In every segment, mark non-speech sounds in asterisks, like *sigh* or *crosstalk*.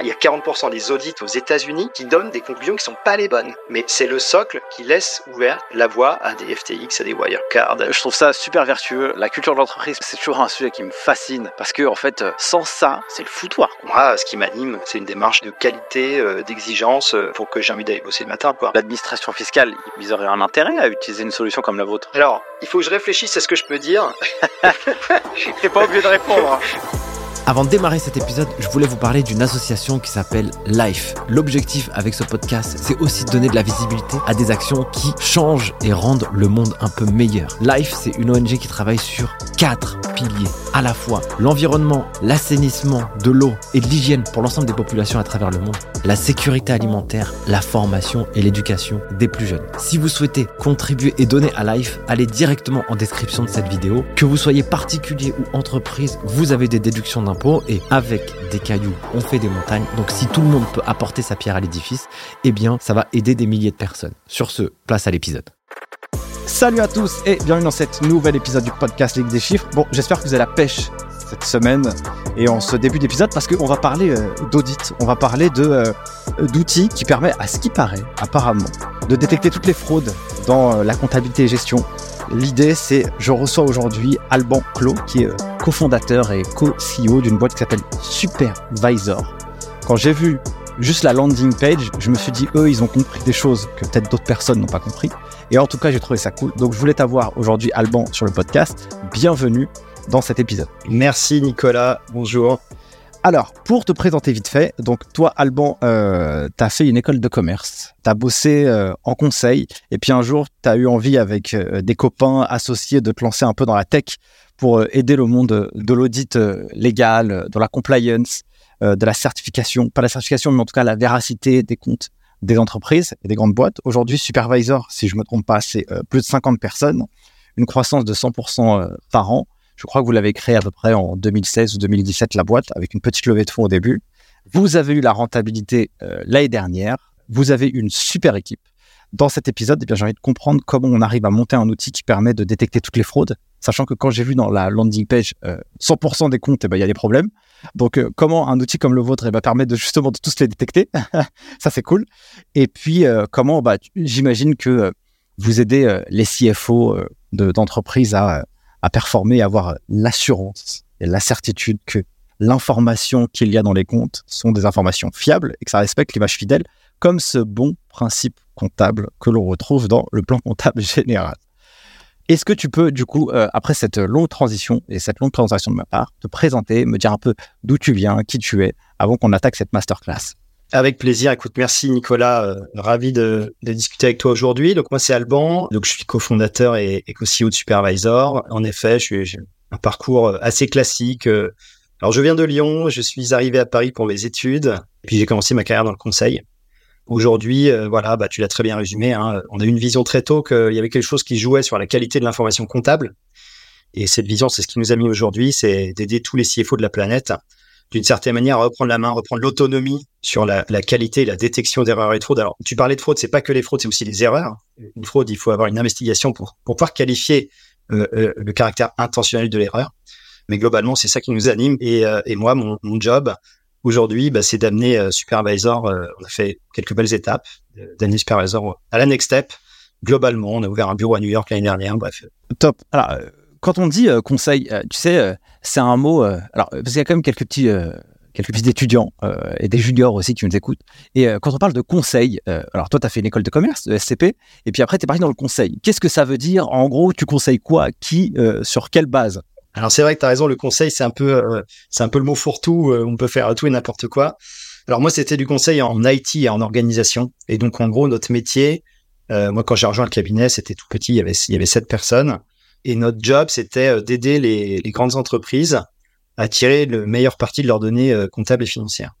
Il y a 40% des audits aux États-Unis qui donnent des conclusions qui sont pas les bonnes. Mais c'est le socle qui laisse ouverte la voie à des FTX, à des Wirecard. Je trouve ça super vertueux. La culture de l'entreprise, c'est toujours un sujet qui me fascine parce que, en fait, euh, sans ça, c'est le foutoir. Moi, ce qui m'anime, c'est une démarche de qualité, euh, d'exigence euh, pour que j'ai envie d'aller bosser le matin. L'administration fiscale, ils auraient un intérêt à utiliser une solution comme la vôtre. Alors, il faut que je réfléchisse à ce que je peux dire. *laughs* *laughs* T'es pas obligé de répondre. hein. *laughs* Avant de démarrer cet épisode, je voulais vous parler d'une association qui s'appelle Life. L'objectif avec ce podcast, c'est aussi de donner de la visibilité à des actions qui changent et rendent le monde un peu meilleur. Life, c'est une ONG qui travaille sur quatre piliers, à la fois l'environnement, l'assainissement, de l'eau et de l'hygiène pour l'ensemble des populations à travers le monde, la sécurité alimentaire, la formation et l'éducation des plus jeunes. Si vous souhaitez contribuer et donner à Life, allez directement en description de cette vidéo. Que vous soyez particulier ou entreprise, vous avez des déductions d'impôts et avec des cailloux, on fait des montagnes. Donc si tout le monde peut apporter sa pierre à l'édifice, eh bien ça va aider des milliers de personnes. Sur ce, place à l'épisode. Salut à tous et bienvenue dans cet nouvel épisode du podcast Ligue des chiffres. Bon, j'espère que vous avez la pêche cette semaine et en ce début d'épisode parce qu'on va parler euh, d'audit, on va parler euh, d'outils qui permettent, à ce qui paraît, apparemment, de détecter toutes les fraudes dans euh, la comptabilité et gestion. L'idée, c'est, je reçois aujourd'hui Alban Clos, qui est euh, cofondateur et co-CEO d'une boîte qui s'appelle Supervisor. Quand j'ai vu juste la landing page, je me suis dit, eux, ils ont compris des choses que peut-être d'autres personnes n'ont pas compris. Et en tout cas, j'ai trouvé ça cool. Donc, je voulais t'avoir aujourd'hui, Alban, sur le podcast. Bienvenue dans cet épisode. Merci Nicolas, bonjour. Alors, pour te présenter vite fait, donc toi, Alban, euh, tu as fait une école de commerce, tu as bossé euh, en conseil, et puis un jour, tu as eu envie avec euh, des copains associés de te lancer un peu dans la tech pour euh, aider le monde de l'audit euh, légal, euh, de la compliance, de la certification, pas la certification, mais en tout cas la véracité des comptes des entreprises et des grandes boîtes. Aujourd'hui, Supervisor, si je me trompe pas, c'est plus de 50 personnes, une croissance de 100% euh, par an. Je crois que vous l'avez créé à peu près en 2016 ou 2017, la boîte, avec une petite levée de fonds au début. Vous avez eu la rentabilité euh, l'année dernière. Vous avez une super équipe. Dans cet épisode, eh j'ai envie de comprendre comment on arrive à monter un outil qui permet de détecter toutes les fraudes, sachant que quand j'ai vu dans la landing page euh, 100% des comptes, eh ben, il y a des problèmes. Donc, euh, comment un outil comme le vôtre eh ben, permet de justement de tous les détecter? *laughs* Ça, c'est cool. Et puis, euh, comment, bah, j'imagine que euh, vous aidez euh, les CFO euh, de- d'entreprises à, euh, à performer, avoir l'assurance et la certitude que l'information qu'il y a dans les comptes sont des informations fiables et que ça respecte l'image fidèle, comme ce bon principe comptable que l'on retrouve dans le plan comptable *laughs* général. Est-ce que tu peux, du coup, euh, après cette longue transition et cette longue présentation de ma part, te présenter, me dire un peu d'où tu viens, qui tu es, avant qu'on attaque cette masterclass? Avec plaisir. Écoute, merci Nicolas. euh, ravi de, de discuter avec toi aujourd'hui. Donc moi c'est Alban. Donc je suis cofondateur et, et co-CEO de Supervisor. En effet, je suis j'ai un parcours euh, assez classique. euh. Alors je viens de Lyon. Je suis arrivé à Paris pour mes études. Puis j'ai commencé ma carrière dans le conseil. Aujourd'hui, voilà, bah tu l'as très bien résumé. Hein, on a eu une vision très tôt qu'il y avait quelque chose qui jouait sur la qualité de l'information comptable. Et cette vision, c'est ce qui nous a mis aujourd'hui, c'est d'aider tous les CFO de la planète d'une certaine manière reprendre la main, reprendre l'autonomie sur la, la qualité la détection d'erreurs et de fraudes. Alors, tu parlais de fraude, c'est pas que les fraudes, c'est aussi les erreurs. Une fraude, il faut avoir une investigation pour, pour pouvoir qualifier euh, euh, le caractère intentionnel de l'erreur. Mais globalement, c'est ça qui nous anime. Et, euh, et moi, mon, mon job aujourd'hui, bah, c'est d'amener euh, Supervisor. euh, on a fait quelques belles étapes, d'amener Supervisor à la next step. Globalement, on a ouvert un bureau à New York l'année dernière. Bref, Top. Alors, quand on dit conseil, tu sais, c'est un mot. euh, alors, parce qu'il y a quand même quelques petits, euh, quelques petits étudiants euh, et des juniors aussi qui nous écoutent. Et quand on parle de conseil, alors toi, tu as fait une école de commerce, de SCP, et puis après, tu es parti dans le conseil. Qu'est-ce que ça veut dire? En gros, tu conseilles quoi? Qui Sur quelle base? Alors c'est vrai que tu as raison, le conseil c'est un peu un peu le mot fourre-tout, on peut faire tout et n'importe quoi. Alors moi c'était du conseil en IT et en organisation et donc en gros notre métier moi quand j'ai rejoint le cabinet, c'était tout petit, il y avait sept personnes et notre job c'était euh, d'aider les, grandes entreprises à tirer le meilleur parti de leurs données euh, comptables et financières.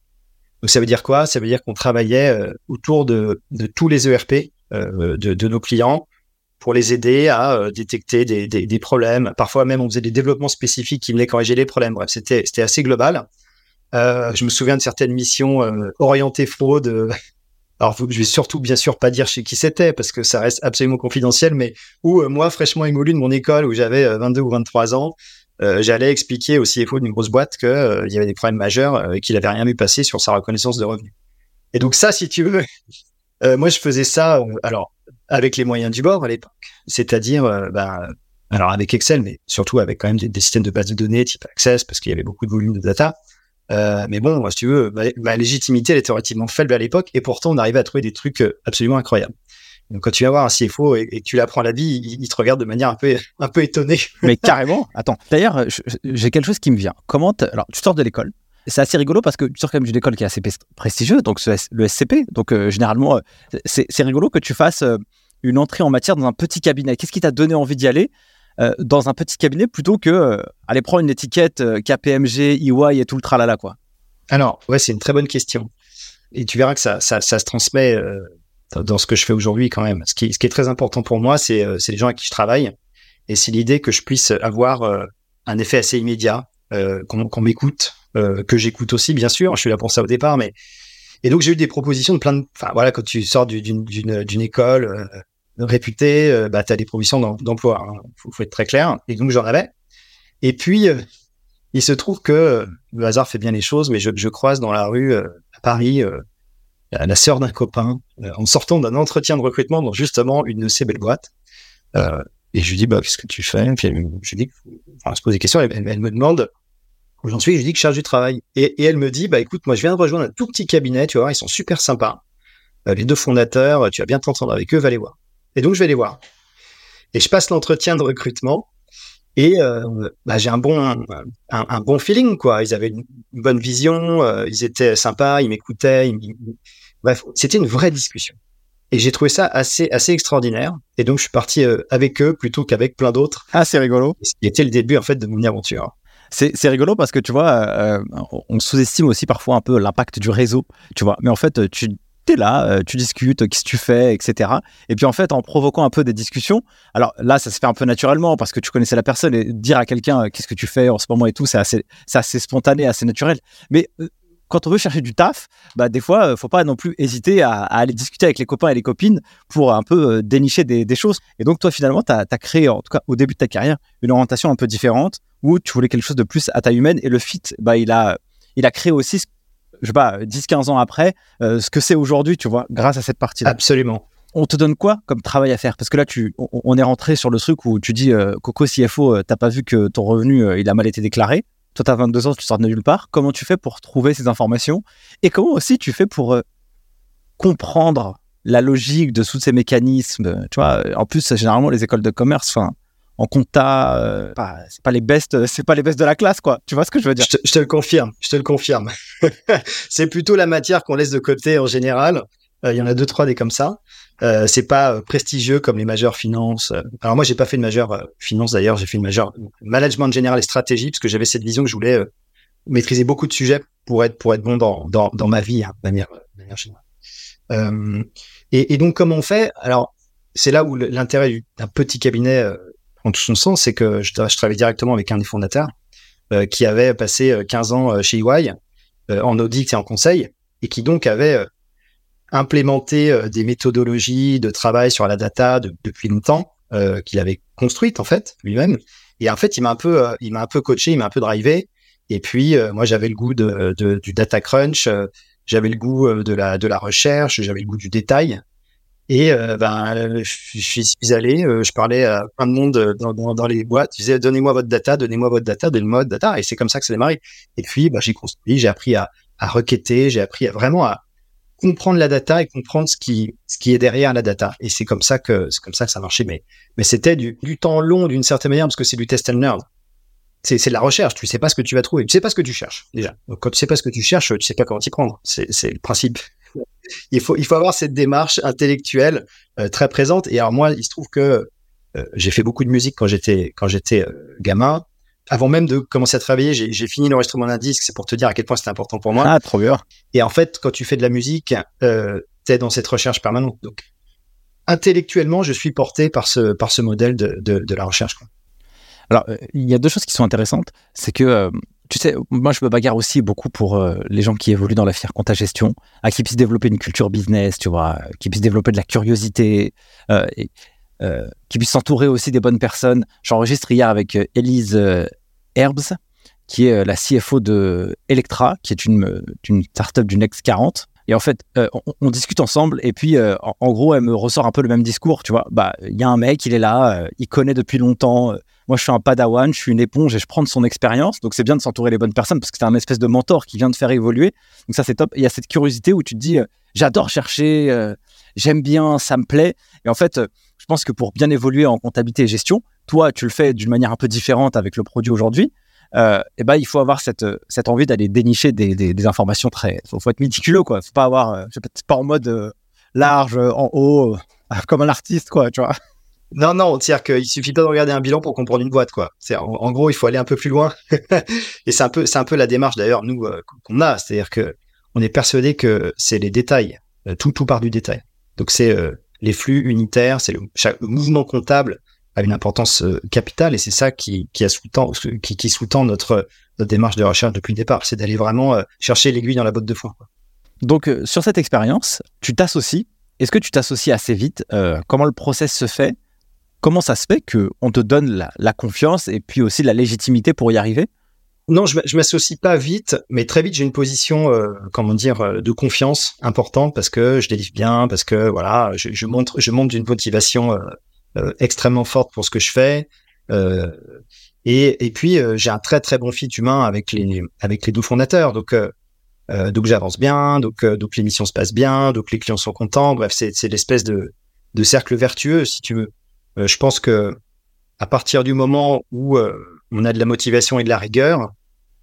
Donc ça veut dire quoi? Ça veut dire qu'on travaillait euh, autour de, tous les ERP de, nos clients pour les aider à détecter des, problèmes. Parfois même, on faisait des développements spécifiques qui venaient corriger les problèmes. Bref, c'était assez global. Je me souviens de certaines missions orientées fraude. Alors, je vais surtout bien sûr pas dire chez qui c'était parce que ça reste absolument confidentiel, mais où euh, moi, fraîchement émolu de mon école, où j'avais euh, 22 ou 23 ans, euh, j'allais expliquer au CFO d'une grosse boîte qu'il euh, y avait des problèmes majeurs euh, et qu'il avait rien vu passer sur sa reconnaissance de revenus. Et donc ça, si tu veux, *laughs* moi je faisais ça, alors avec les moyens du bord à l'époque, c'est-à-dire, bah, alors avec Excel, mais surtout avec quand même des, systèmes de base de données type Access parce qu'il y avait beaucoup de volume de data. Mais bon, si tu veux, ma, légitimité elle était relativement faible à l'époque et pourtant on arrivait à trouver des trucs absolument incroyables. Donc quand tu vas voir un CFO et, que tu l'apprends la vie, il, te regarde de manière un peu, *laughs* un peu étonnée. Mais carrément. Attends. D'ailleurs, j'ai quelque chose qui me vient. Comment alors tu sors de l'école. C'est assez rigolo parce que tu sors quand même d'une école qui est assez prestigieuse, donc le SCP. Donc euh, généralement, euh, c'est rigolo que tu fasses euh, une entrée en matière dans un petit cabinet. Qu'est-ce qui t'a donné envie d'y aller? Dans un petit cabinet plutôt que aller prendre une étiquette KPMG, EY et tout le tralala quoi Alors ouais, c'est une très bonne question. Et tu verras que ça, ça, se transmet dans ce que je fais aujourd'hui quand même. Ce qui, ce qui est très important pour moi, c'est euh, les gens avec qui je travaille. Et c'est l'idée que je puisse avoir euh, un effet assez immédiat, euh, qu'on m'écoute, euh, que j'écoute aussi, bien sûr. Je suis là pour ça au départ, mais et donc j'ai eu des propositions de plein de. Enfin voilà, quand tu sors d'une école euh, réputée, bah tu as des propositions d'emploi. Hein. Faut, faut, être très clair. Et donc j'en avais. Et puis il se trouve que le hasard fait bien les choses, mais je, je croise dans la rue à Paris la sœur d'un copain, euh, en sortant d'un entretien de recrutement dans justement une de ces belles boîtes. Euh, et je lui dis, bah, qu'est-ce que tu fais? Puis elle, je lui dis, enfin, se pose des questions, elle, me demande où j'en suis, je lui dis que je charge du travail. Et, et, elle me dit, bah écoute, moi je viens de rejoindre un tout petit cabinet, tu vois, ils sont super sympas. Euh, les deux fondateurs, tu vas bien t'entendre avec eux, va les voir. Et donc je vais les voir. Et je passe l'entretien de recrutement. Et euh, bah, j'ai un bon un, un, bon feeling quoi. Ils avaient une, bonne vision, euh, ils étaient sympas, ils m'écoutaient, ils, Bref, c'était une vraie discussion. Et j'ai trouvé ça assez, assez extraordinaire. Et donc, je suis parti euh, avec eux plutôt qu'avec plein d'autres. Ah, c'est rigolo. Ce qui était le début, en fait, de mon aventure. C'est rigolo parce que tu vois, on sous-estime aussi parfois un peu l'impact du réseau, tu vois. Mais en fait, tu là, euh, tu discutes, qu'est-ce que tu fais, etc. Et puis en fait, en provoquant un peu des discussions, alors là, ça se fait un peu naturellement parce que tu connaissais la personne et dire à quelqu'un qu'est-ce que tu fais en ce moment et tout, c'est assez, assez spontané, assez naturel. Mais quand on veut chercher du taf, bah, des fois, euh, faut pas non plus hésiter à, aller discuter avec les copains et les copines pour un peu euh, dénicher des, choses. Et donc, toi, finalement, tu as, créé, en tout cas au début de ta carrière, une orientation un peu différente où tu voulais quelque chose de plus à taille humaine. Et le fit, bah, il, a, il a créé aussi, je sais pas, 10-15 ans après, euh, ce que c'est aujourd'hui, tu vois, grâce à cette partie-là. Absolument. On te donne quoi comme travail à faire? Parce que là, tu, on, est rentré sur le truc où tu dis, Coco CFO, t'as pas vu que ton revenu, il a mal été déclaré. Toi, tu as 22 ans, tu sors de nulle part. Comment tu fais pour trouver ces informations? Et comment aussi tu fais pour euh, comprendre la logique de tous ces mécanismes Tu vois, en plus, généralement, les écoles de commerce, enfin, en compta, euh, c'est pas les best, c'est pas les best de la classe, quoi. Tu vois ce que je veux dire? Je te, le confirme, je te le confirme. *laughs* c'est plutôt la matière qu'on laisse de côté en général. Euh, il y en a deux, trois des comme ça. Euh, c'est pas euh, prestigieux comme les majeurs finances. Alors moi, j'ai pas fait de majeur euh, finance d'ailleurs. J'ai fait une majeure management général et stratégie parce que j'avais cette vision que je voulais maîtriser beaucoup de sujets pour être pour être bon dans dans, dans ma vie hein, manière, manière générale. Et, et, donc comment on fait? Alors c'est là où l'intérêt d'un petit cabinet prend tout son sens, c'est que je, je travaillais directement avec un des fondateurs qui avait passé 15 ans chez EY en audit et en conseil et qui donc avait implémenter euh, des méthodologies de travail sur la data depuis longtemps euh, qu'il avait construites en fait lui-même. Et en fait, il m'a un peu, euh, il m'a un peu coaché, il m'a un peu drivé. Et puis moi, j'avais le goût de, du data crunch, j'avais le goût de la recherche, j'avais le goût du détail. Et ben, je suis allé, je parlais à plein de monde dans, dans, dans les boîtes. Je disais, donnez-moi votre data, donnez-moi votre data, donnez-moi votre data. Et c'est comme ça que ça démarré. Et puis, ben, j'ai construit, j'ai appris à, à requêter, j'ai appris vraiment à, comprendre la data et comprendre ce qui ce qui est derrière la data. Et c'est comme ça que c'est comme ça que ça marchait mais mais c'était du, du temps long d'une certaine manière parce que c'est du test and learn. C'est c'est de la recherche. Tu sais pas ce que tu vas trouver. Tu sais pas ce que tu cherches déjà. Donc quand tu sais pas ce que tu cherches tu sais pas comment t'y prendre. C'est c'est le principe il faut il faut avoir cette démarche intellectuelle euh, très présente et alors moi il se trouve que euh, j'ai fait beaucoup de musique quand j'étais quand j'étais euh, gamin avant même de commencer à travailler, j'ai fini l'enregistrement d'un disque, c'est pour te dire à quel point c'était important pour moi. Ah, trop bien. Et en fait, quand tu fais de la musique, euh, tu es dans cette recherche permanente. Donc, intellectuellement, je suis porté par ce, par ce modèle de, de, de la recherche. Quoi. Alors, il y a deux choses qui sont intéressantes. C'est que, tu sais, moi, je me bagarre aussi beaucoup pour euh, les gens qui évoluent dans la fière compta gestion, à qui puissent développer une culture business, tu vois, qui puissent développer de la curiosité. Euh, qui puisse s'entourer aussi des bonnes personnes. J'enregistre hier avec Elise Herbs, qui est la CFO de Electra, qui est une, une startup du Next 40. Et en fait, on, discute ensemble et puis en, gros, elle me ressort un peu le même discours, tu vois. Bah, il y a un mec, il est là, il connaît depuis longtemps. Moi, je suis un padawan, je suis une éponge et je prends de son expérience. Donc, c'est bien de s'entourer les bonnes personnes parce que c'est un espèce de mentor qui vient de faire évoluer. Donc, ça, c'est top. Il y a cette curiosité où tu te dis, j'adore chercher, j'aime bien, ça me plaît. Et en fait, je pense que pour bien évoluer en comptabilité et gestion, toi, tu le fais d'une manière un peu différente avec le produit aujourd'hui. Euh, et ben, il faut avoir cette, cette envie d'aller dénicher des, des, informations très. Il faut, être méticuleux, quoi. Faut pas avoir, euh, je pas en mode euh, large, en haut, *laughs* comme un artiste, quoi, tu vois. Non, non, c'est-à-dire qu'il suffit pas de regarder un bilan pour comprendre une boîte, quoi. En, gros, il faut aller un peu plus loin. *laughs* et c'est un peu, c'est un peu la démarche d'ailleurs, nous, qu'on a. C'est-à-dire que on est persuadé que c'est les détails. Tout, tout part du détail. Donc, c'est les flux unitaires, c'est le, chaque, mouvement comptable a une importance euh, capitale et c'est ça qui, qui, a sous-tend, qui, qui sous-tend notre, notre démarche de recherche depuis le départ, c'est d'aller vraiment euh, chercher l'aiguille dans la botte de foin. Donc euh, sur cette expérience, tu t'associes. Est-ce que tu t'associes assez vite Comment le process se fait? Comment ça se fait que on te donne la, la, confiance et puis aussi la légitimité pour y arriver? Non, je, m'associe pas vite, mais très vite j'ai une position, euh, comment dire, de confiance importante parce que je délivre bien, parce que voilà, je, je montre, je montre d'une motivation euh, euh, extrêmement forte pour ce que je fais. Euh, et, et puis euh, j'ai un très très bon fit humain avec les avec les deux fondateurs. Donc donc j'avance bien, donc donc l'émission se passe bien, donc les clients sont contents. Bref, c'est l'espèce de de cercle vertueux si tu veux. Je pense que à partir du moment où on a de la motivation et de la rigueur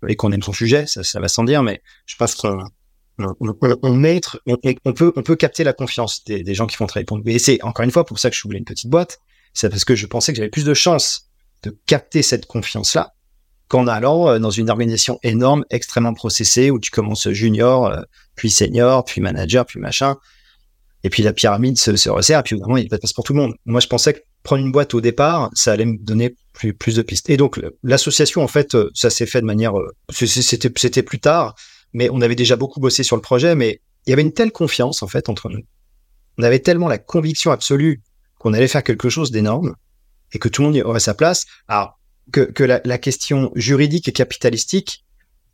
et qu'on aime son sujet, ça, va sans dire, mais je pense qu'on on, on, on, peut, capter la confiance des, gens qui font travailler pour nous. Et c'est encore une fois pour ça que je voulais une petite boîte. C'est parce que je pensais que j'avais plus de chances de capter cette confiance-là qu'en allant euh, dans une organisation énorme, extrêmement processée, où tu commences junior, euh, puis senior, puis manager, puis machin. Et puis la pyramide se, se resserre, et puis évidemment, il n'y a pas de pour tout le monde. Moi, je pensais que prendre une boîte au départ, ça allait me donner plus, plus de pistes. Et donc, l'association, en fait, euh, ça s'est fait de manière... C'était, c'était plus tard mais on avait déjà beaucoup bossé sur le projet, mais il y avait une telle confiance en fait entre nous. On avait tellement la conviction absolue qu'on allait faire quelque chose d'énorme et que tout le monde y aurait sa place. Alors que, que la, la, question juridique et capitalistique,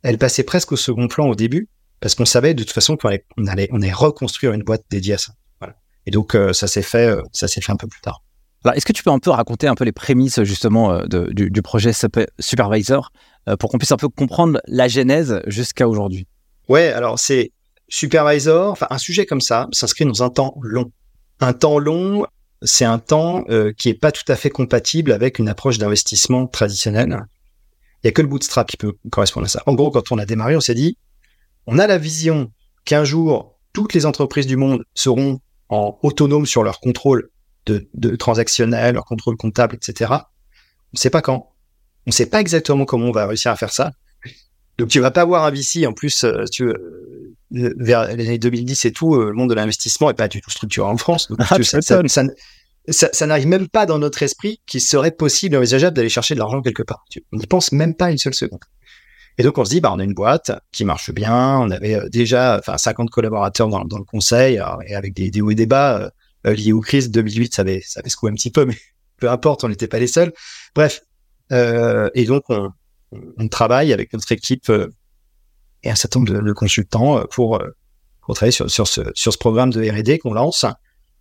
elle passait presque au second plan au début parce qu'on savait de toute façon qu'on allait, on allait, on allait reconstruire une boîte dédiée à ça. Voilà. Et donc euh, ça s'est fait, euh, ça s'est fait un peu plus tard. Alors, est-ce que tu peux un peu raconter un peu les prémices justement euh, du, projet Supervisor pour qu'on puisse un peu comprendre la genèse jusqu'à aujourd'hui? Ouais, alors c'est supervisor, enfin un sujet comme ça s'inscrit dans un temps long. Un temps long, c'est un temps euh, qui est pas tout à fait compatible avec une approche d'investissement traditionnelle. Il y a que le bootstrap qui peut correspondre à ça. En gros, quand on a démarré, on s'est dit, on a la vision qu'un jour toutes les entreprises du monde seront en autonome sur leur contrôle de, de transactionnel, leur contrôle comptable, etc. On ne sait pas quand. On ne sait pas exactement comment on va réussir à faire ça. Donc tu vas pas avoir un VC en plus, euh, tu veux, euh, vers les années 2010 et tout, euh, le monde de l'investissement est pas du tout structuré en France. Donc, ah, ça, ça, ça, ça n'arrive même pas dans notre esprit qu'il serait possible, envisageable d'aller chercher de l'argent quelque part. On n'y pense même pas une seule seconde. Et donc on se dit, bah on a une boîte qui marche bien, on avait déjà, enfin 50 collaborateurs dans, dans le conseil, et avec des, des hauts et des bas liés aux crises 2008, ça avait ça avait secoué un petit peu, mais *laughs* peu importe, on n'était pas les seuls. Bref, et donc on, on travaille avec notre équipe euh, et un certain nombre de, consultants euh, pour, euh, pour travailler sur, sur, ce, sur ce programme de R&D qu'on lance,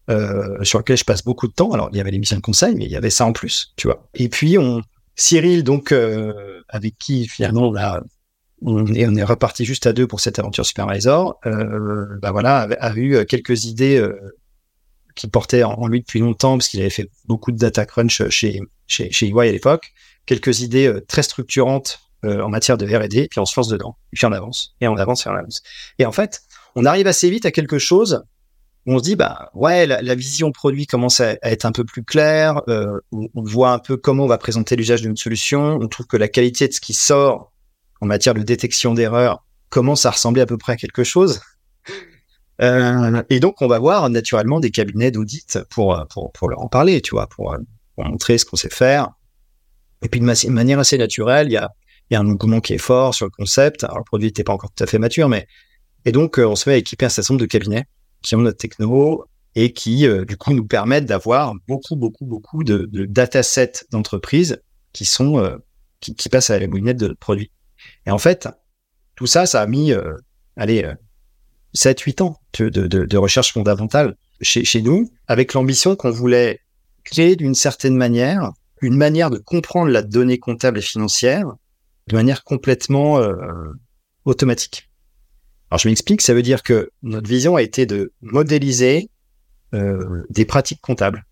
euh, sur lequel je passe beaucoup de temps. Alors, il y avait les missions de conseil, mais il y avait ça en plus, tu vois. Et puis, on, Cyril, donc, euh, avec qui finalement là, on est, on est reparti juste à deux pour cette aventure Supervisor, euh, bah voilà, a, eu quelques idées euh, qui portaient en, lui depuis longtemps, parce qu'il avait fait beaucoup de data crunch chez, chez, chez EY à l'époque quelques idées euh, très structurantes euh, en matière de R&D, puis on se force dedans, et puis on avance, et on avance, et on avance. Et en fait, on arrive assez vite à quelque chose où on se dit, bah ouais, la, vision produit commence à, être un peu plus claire, euh, on, voit un peu comment on va présenter l'usage d'une solution, on trouve que la qualité de ce qui sort en matière de détection d'erreurs commence à ressembler à peu près à quelque chose. Euh, et donc, on va voir naturellement des cabinets d'audit pour, pour, pour leur en parler, tu vois, pour, pour montrer ce qu'on sait faire, et puis de manière assez naturelle, il y a, y a un engouement qui est fort sur le concept. Alors le produit n'était pas encore tout à fait mature, mais et donc euh, on se à équiper un certain nombre de cabinets qui ont notre techno et qui euh, du coup nous permettent d'avoir beaucoup beaucoup beaucoup de, de datasets d'entreprises qui sont euh, qui, qui passent à la moulinette de notre produit. Et en fait, tout ça, ça a mis, euh, allez, 7-8 ans de, de, de, recherche fondamentale chez, chez nous, avec l'ambition qu'on voulait créer d'une certaine manière une manière de comprendre la donnée comptable et financière de manière complètement euh, automatique. Alors je m'explique, ça veut dire que notre vision a été de modéliser euh, des pratiques comptables.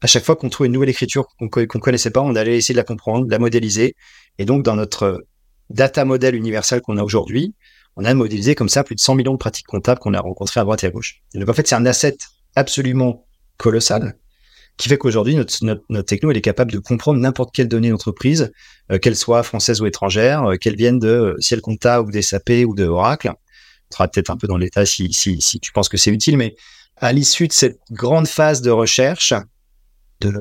À chaque fois qu'on trouvait une nouvelle écriture qu'on ne connaissait pas, on allait essayer de la comprendre, de la modéliser. Et donc dans notre data model universel qu'on a aujourd'hui, on a modélisé comme ça plus de 100 millions de pratiques comptables qu'on a rencontrées à droite et à gauche. Donc en fait, c'est un asset absolument colossal qui fait qu'aujourd'hui, notre, notre, techno, elle est capable de comprendre n'importe quelle donnée d'entreprise, euh, qu'elle soit française ou étrangère, euh, qu'elle vienne de euh, Ciel Compta ou des SAP ou de Oracle. On sera peut-être un peu dans l'état si, si, si tu penses que c'est utile, mais à l'issue de cette grande phase de recherche, de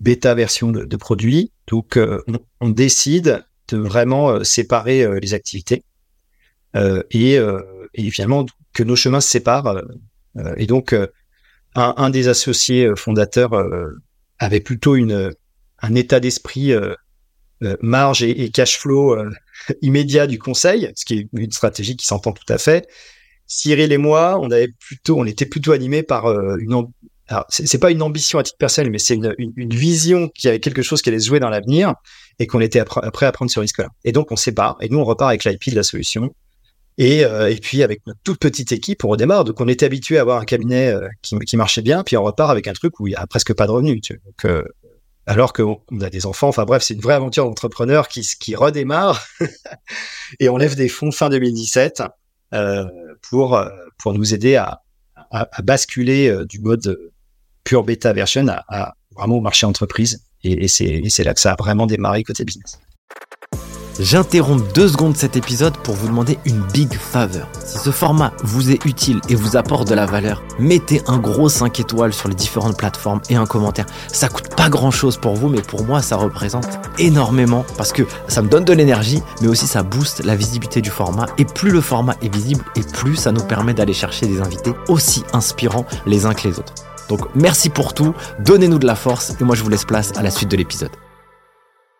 bêta version de, de produits, donc on, on, décide de vraiment séparer les activités et, et finalement que nos chemins se séparent. et donc un, un des associés euh, fondateurs euh, avait plutôt une, un état d'esprit euh, marge et, cash flow *laughs* immédiat du conseil, ce qui est une stratégie qui s'entend tout à fait. Cyril et moi, on avait plutôt, on était plutôt animés par une, c'est pas une ambition à titre personnel, mais c'est une, une, vision qui avait quelque chose qui allait se jouer dans l'avenir et qu'on était prêt à prendre ce risque-là. Et donc on sépare et nous on repart avec l'IP de la solution et, euh, et puis avec notre toute petite équipe, on redémarre. Donc on était habitué à avoir un cabinet euh, qui, marchait bien, puis on repart avec un truc où il y a presque pas de revenus. Tu Donc, euh, alors qu'on a des enfants, enfin bref, c'est une vraie aventure d'entrepreneur qui, qui redémarre. *laughs* et on lève des fonds fin 2017 pour pour nous aider à, à, à basculer du mode pure bêta version à, à, vraiment au marché entreprise. Et, et c'est là que ça a vraiment démarré côté business. J'interromps deux secondes cet épisode pour vous demander une big favor. Si ce format vous est utile et vous apporte de la valeur, mettez un gros 5 étoiles sur les différentes plateformes et un commentaire. Ça coûte pas grand chose pour vous, mais pour moi, ça représente énormément parce que ça me donne de l'énergie, mais aussi ça booste la visibilité du format. Et plus le format est visible, et plus ça nous permet d'aller chercher des invités aussi inspirants les uns que les autres. Donc merci pour tout, donnez-nous de la force et moi je vous laisse place à la suite de l'épisode.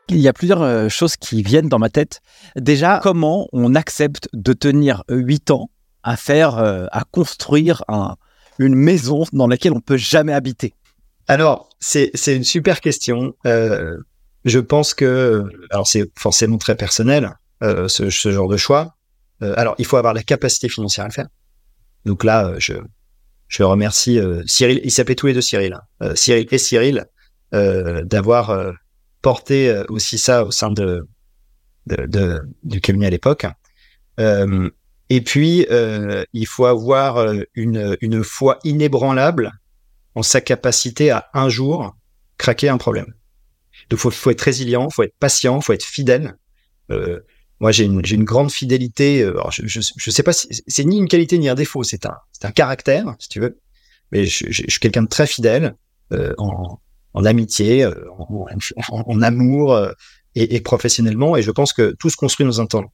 Il y a plusieurs euh, choses qui viennent dans ma tête. Déjà, comment on accepte de tenir huit ans à faire, euh, à construire un, une maison dans laquelle on peut jamais habiter? Alors, c'est une super question. Euh, je pense que, alors c'est forcément très personnel, ce, genre de choix. Alors, il faut avoir la capacité financière à le faire. Donc là, je, je remercie Cyril, il s'appelait tous les deux Cyril, hein. Cyril et Cyril, d'avoir porter euh, aussi ça au sein de, de, du cabinet à l'époque. Euh, et puis, euh, il faut avoir une, une foi inébranlable en sa capacité à un jour craquer un problème. Donc, faut, faut être résilient, faut être patient, faut être fidèle. Moi, j'ai une, une grande fidélité. Je, je, sais pas si c'est ni une qualité ni un défaut, c'est un, un caractère, si tu veux. Mais je, suis quelqu'un de très fidèle en amitié, euh, en, amour euh, et, professionnellement. Et je pense que tout se construit dans un temps.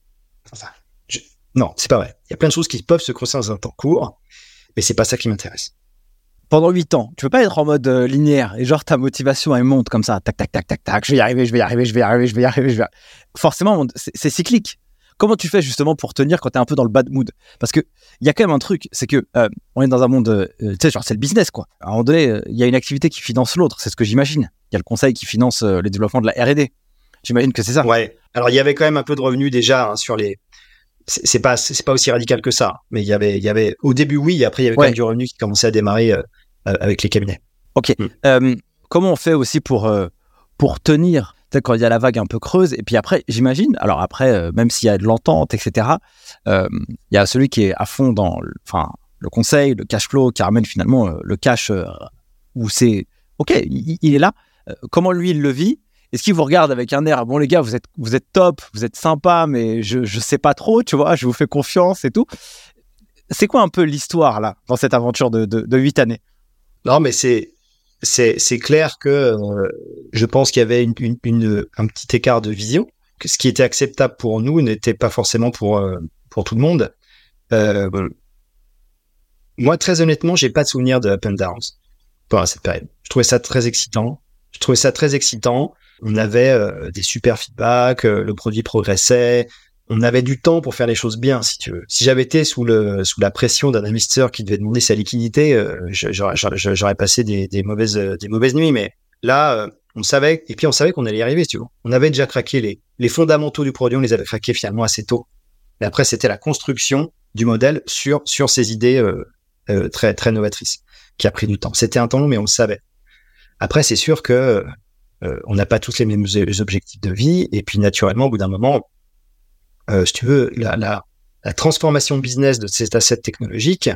Je... non, c'est pas vrai. Il y a plein de choses qui peuvent se construire dans un temps court, mais c'est pas ça qui m'intéresse. Pendant huit ans, tu peux pas être en mode euh, linéaire et genre ta motivation elle monte comme ça, tac tac tac tac tac, je vais y arriver, je vais y arriver, je vais y arriver, je vais y arriver, je vais. Forcément, c'est cyclique. Comment tu fais justement pour tenir quand tu es un peu dans le bad mood? Parce que il y a quand même un truc, c'est que euh, on est dans un monde, euh, tu sais, genre c'est le business quoi. À un moment donné, il y a une activité qui finance l'autre, c'est ce que j'imagine. Il y a le conseil qui finance euh, le développement de la R&D. J'imagine que c'est ça. Ouais. Alors il y avait quand même un peu de revenus déjà hein, sur les. C'est pas c'est pas aussi radical que ça, mais il y avait il y avait au début oui, après il y avait quand même du revenu qui commençait à démarrer avec les cabinets. Ok. Hmm. comment on fait aussi pour pour tenir peut-être quand il y a la vague un peu creuse. Et puis après, j'imagine, alors après, euh, même s'il y a de l'entente, etc., euh, il y a celui qui est à fond dans le, le conseil, le cash flow, qui ramène finalement euh, le cash où c'est OK, il, est là. Comment lui, il le vit? Est-ce qu'il vous regarde avec un air, bon les gars, vous êtes, vous êtes top, vous êtes sympa, mais je ne sais pas trop, tu vois, je vous fais confiance et tout. C'est quoi un peu l'histoire là, dans cette aventure de, de, de 8 années? Non, mais c'est c'est clair que euh, je pense qu'il y avait une, une, une, un petit écart de vision. Que ce qui était acceptable pour nous n'était pas forcément pour euh, pour tout le monde. Euh, moi, très honnêtement, j'ai pas de souvenir de up and downs pendant cette période. Je trouvais ça très excitant. Je trouvais ça très excitant. On avait euh, des super feedbacks, euh, le produit progressait, on avait du temps pour faire les choses bien, si tu veux. Si j'avais été sous le sous la pression d'un investisseur qui devait demander sa liquidité, euh, j'aurais passé des, des, mauvaises des mauvaises nuits. Mais là, on savait et puis on savait qu'on allait y arriver, tu vois. On avait déjà craqué les les fondamentaux du produit, on les avait craqués finalement assez tôt. Et après, c'était la construction du modèle sur sur ces idées très très novatrices qui a pris du temps. C'était un temps long, mais on le savait. Après, c'est sûr que euh, on n'a pas tous les mêmes objectifs de vie, et puis naturellement, au bout d'un moment, euh, si tu veux, la, la, la, transformation business de cet asset technologique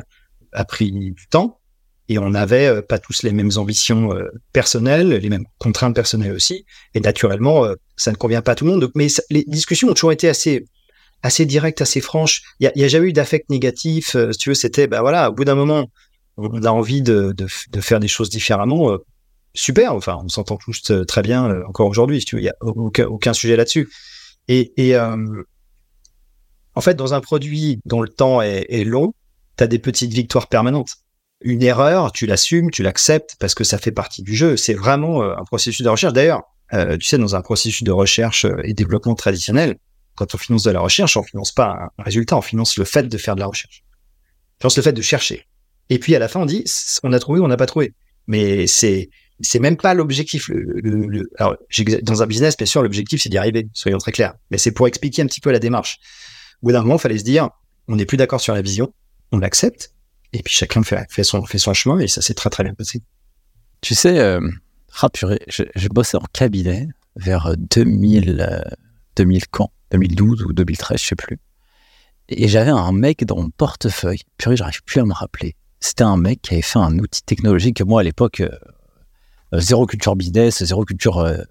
a pris du temps, et on n'avait euh, pas tous les mêmes ambitions euh, personnelles, les mêmes contraintes personnelles aussi, et naturellement, euh, ça ne convient pas à tout le monde. mais les discussions ont toujours été assez assez directes, assez franches. Il y a, jamais eu d'affect négatif. si tu veux, c'était, bah voilà, au bout d'un moment, on a envie de, de, de faire des choses différemment super. Enfin, on s'entend tous euh, très bien euh, encore aujourd'hui. Si tu veux, il y a aucun, sujet là-dessus. Et, et euh, en fait, dans un produit dont le temps est, long, tu as des petites victoires permanentes. Une erreur, tu l'assumes, tu l'acceptes parce que ça fait partie du jeu. C'est vraiment un processus de recherche. D'ailleurs, tu sais, dans un processus de recherche et développement traditionnel, quand on finance de la recherche, on finance pas un résultat, on finance le fait de faire de la recherche. On finance le fait de chercher. Et puis à la fin, on dit, on a trouvé ou on n'a pas trouvé. Mais c'est c'est même pas l'objectif. Alors, dans un business, bien sûr, l'objectif, c'est d'y arriver, soyons très clairs. Mais c'est pour expliquer un petit peu la démarche. Au bout d'un moment, il fallait se dire, on n'est plus d'accord sur la vision, on l'accepte, et puis chacun fait, son, fait son chemin, et ça s'est très très bien passé. Tu sais, euh, ah j'ai bossé en cabinet vers 2000, 2000 quand? 2012 ou 2013, je sais plus. Et j'avais un mec dans mon portefeuille, purée, j'arrive plus à me rappeler. C'était un mec qui avait fait un outil technologique que moi, à l'époque, euh, euh, zéro culture business, zéro culture. Euh,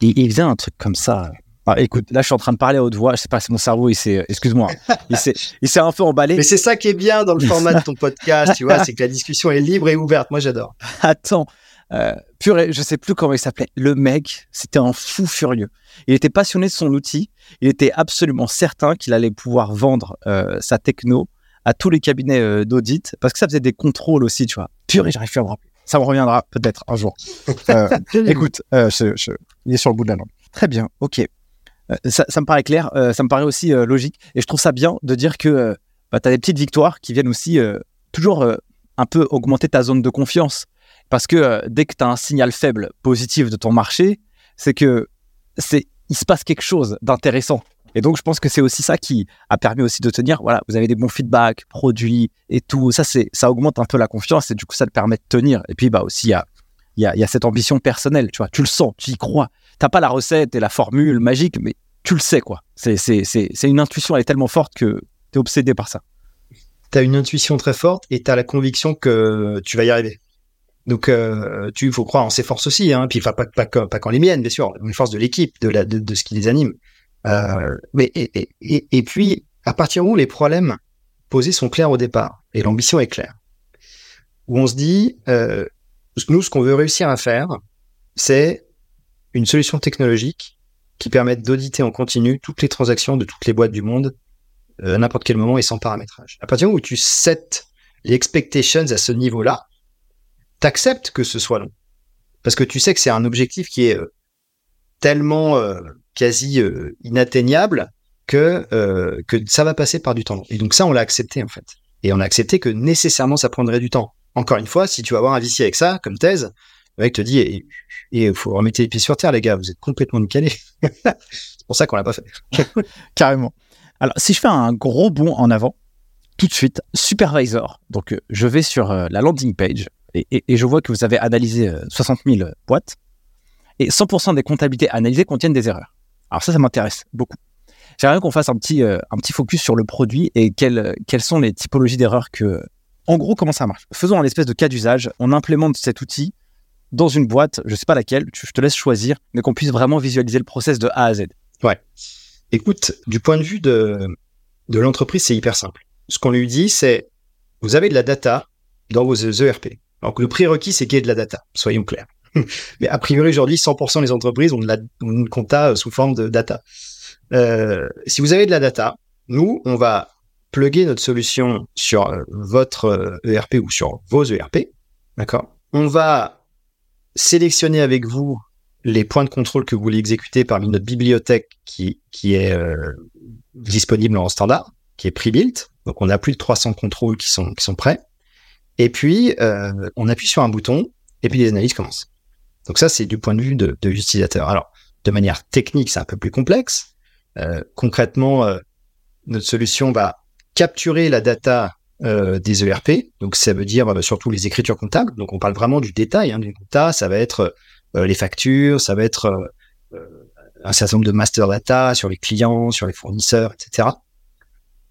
il, faisait un truc comme ça. Ah, écoute, là, je suis en train de parler à haute voix. Je sais pas, c'est mon cerveau, il s'est, excuse-moi, il s'est, un peu emballé. Mais c'est ça qui est bien dans le format de ton podcast, tu vois, c'est que la discussion est libre et ouverte. Moi, j'adore. *laughs* Attends, euh, purée, je sais plus comment il s'appelait. Le mec, c'était un fou furieux. Il était passionné de son outil. Il était absolument certain qu'il allait pouvoir vendre euh, sa techno à tous les cabinets d'audit parce que ça faisait des contrôles aussi, tu vois. Purée, j'arrive plus à me rappeler. Ça me reviendra peut-être un jour. *laughs* Euh, écoute, euh, il est sur le bout de la langue. Très bien, ok. Euh, ça, me paraît clair, ça me paraît aussi logique. Et je trouve ça bien de dire que bah, tu as des petites victoires qui viennent aussi toujours un peu augmenter ta zone de confiance. Parce que dès que tu as un signal faible positif de ton marché, c'est que c'est il se passe quelque chose d'intéressant. Et donc, je pense que c'est aussi ça qui a permis aussi de tenir, voilà, vous avez des bons feedbacks, produits et tout. Ça, c'est, ça augmente un peu la confiance et du coup, ça te permet de tenir. Et puis, bah, aussi, il y a, y, a, y a cette ambition personnelle, tu vois. Tu le sens, tu y crois. T'as pas la recette et la formule magique, mais tu le sais, quoi. C'est, une intuition, elle est tellement forte que tu es obsédé par ça. Tu as une intuition très forte et tu as la conviction que tu vas y arriver. Donc, euh, tu faut croire en ses forces aussi, hein. Puis, pas, pas, pas, pas qu'en les miennes, bien sûr, les forces de l'équipe, de, de, de ce qui les anime. Euh, mais et, et, et, puis, à partir où les problèmes posés sont clairs au départ et l'ambition est claire, où on se dit, euh, nous, ce qu'on veut réussir à faire, c'est une solution technologique qui permette d'auditer en continu toutes les transactions de toutes les boîtes du monde euh, à n'importe quel moment et sans paramétrage. À partir où tu set les expectations à ce niveau-là, t'acceptes que ce soit long. Parce que tu sais que c'est un objectif qui est euh, tellement euh, quasi inatteignable que ça va passer par du temps. Et donc ça, on l'a accepté en fait. Et on a accepté que nécessairement ça prendrait du temps. Encore une fois, si tu vas avoir un VC avec ça comme thèse, le mec te dit et il faut remettre les pieds sur terre, les gars, vous êtes complètement décalés. *laughs* c'est pour ça qu'on l'a pas fait. *laughs* Carrément. Alors, si je fais un gros bond en avant, tout de suite, supervisor. Donc, je vais sur la landing page et, je vois que vous avez analysé 60 000 boîtes et 100% des comptabilités analysées contiennent des erreurs. Alors ça, ça m'intéresse beaucoup. J'aimerais qu'on fasse un petit, euh, un petit focus sur le produit et quelles, quelles sont les typologies d'erreurs que... En gros, comment ça marche Faisons un espèce de cas d'usage. On implémente cet outil dans une boîte, je sais pas laquelle, je te laisse choisir, mais qu'on puisse vraiment visualiser le process de A à Z. Ouais. Écoute, du point de vue de, de l'entreprise, c'est hyper simple. Ce qu'on lui dit, c'est vous avez de la data dans vos ERP. Alors le prérequis, c'est qu'il y ait de la data, soyons clairs. *laughs* Mais a priori, aujourd'hui, 100% des entreprises ont, de la, une compta euh, sous forme de data. Euh, si vous avez de la data, nous, on va plugger notre solution sur euh, votre ERP ou sur vos ERP. D'accord? On va sélectionner avec vous les points de contrôle que vous voulez exécuter parmi notre bibliothèque qui, qui est euh, disponible en standard, qui est pre-built. Donc, on a plus de 300 contrôles qui sont, qui sont prêts. Et puis, euh, on appuie sur un bouton et puis les analyses commencent. Donc ça, c'est du point de vue de, l'utilisateur. Alors, de manière technique, c'est un peu plus complexe. Euh, concrètement, notre solution va capturer la data euh, des ERP. Donc ça veut dire euh, surtout les écritures comptables. Donc on parle vraiment du détail hein, du compta. Ça va être euh, les factures, ça va être un certain nombre de master data sur les clients, sur les fournisseurs, etc.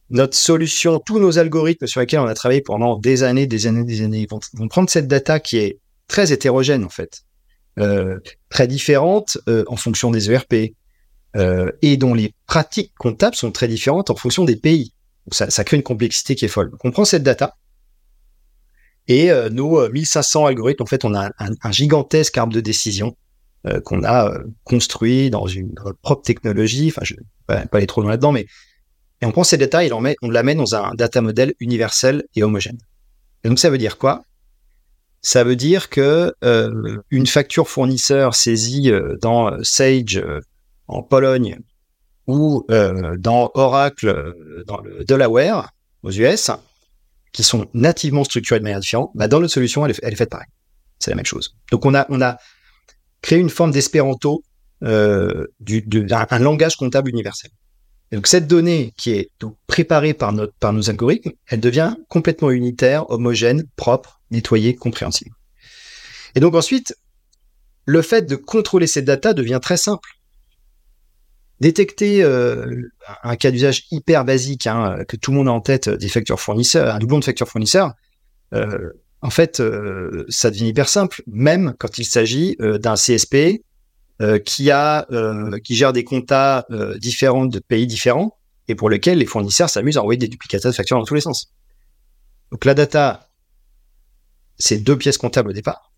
Notre solution, tous nos algorithmes sur lesquels on a travaillé pendant des années, des années, des années, vont, vont prendre cette data qui est très hétérogène en fait, très différente en fonction des ERP, et dont les pratiques comptables sont très différentes en fonction des pays. Ça, ça crée une complexité qui est folle. Donc on prend cette data et euh, nos 1500 algorithmes, en fait, on a un, gigantesque arbre de décision euh, qu'on a euh, construit dans une propre technologie. Enfin, je ne vais pas aller trop loin là-dedans, mais et on prend ces data et on, met, on l'amène dans un data model universel et homogène. Et donc ça veut dire quoi? Ça veut dire que euh, une facture fournisseur saisie dans Sage en Pologne ou euh, dans Oracle, euh, dans le Delaware, aux US, qui sont nativement structurés de manière différente, bah dans notre solution, elle est, faite pareil. C'est la même chose. Donc on a, créé une forme d'espéranto, euh, un, langage comptable universel. Et donc cette donnée qui est préparée par, par nos algorithmes, elle devient complètement unitaire, homogène, propre, nettoyée, compréhensible. Et donc ensuite, le fait de contrôler cette data devient très simple détecter euh, un cas d'usage hyper basique hein, que tout le monde a en tête des factures fournisseurs, un doublon de factures fournisseurs, euh, en fait, euh, ça devient hyper simple, même quand il s'agit euh, d'un CSP euh, qui a qui gère des comptas différents de pays différents et pour lesquels les fournisseurs s'amusent à envoyer des duplicata de factures dans tous les sens. Donc la data, c'est deux pièces comptables au départ.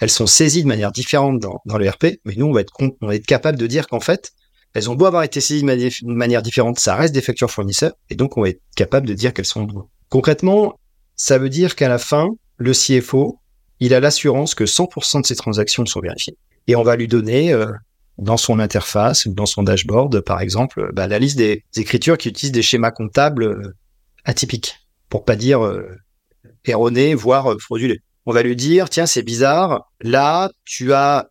Elles sont saisies de manière différente dans, dans le RP, mais nous, on va être, on va être capable de dire qu'en fait, elles ont beau avoir été saisies de manière différente, ça reste des factures fournisseurs, et donc on va être capable de dire qu'elles sont doubles. Concrètement, ça veut dire qu'à la fin, le CFO, il a l'assurance que 100% de ses transactions sont vérifiées. Et on va lui donner, euh, dans son interface ou dans son dashboard, par exemple, bah, la liste des écritures qui utilisent des schémas comptables euh, atypiques, pour pas dire euh, erronés, voire fraudulés. On va lui dire, tiens, c'est bizarre, là, tu as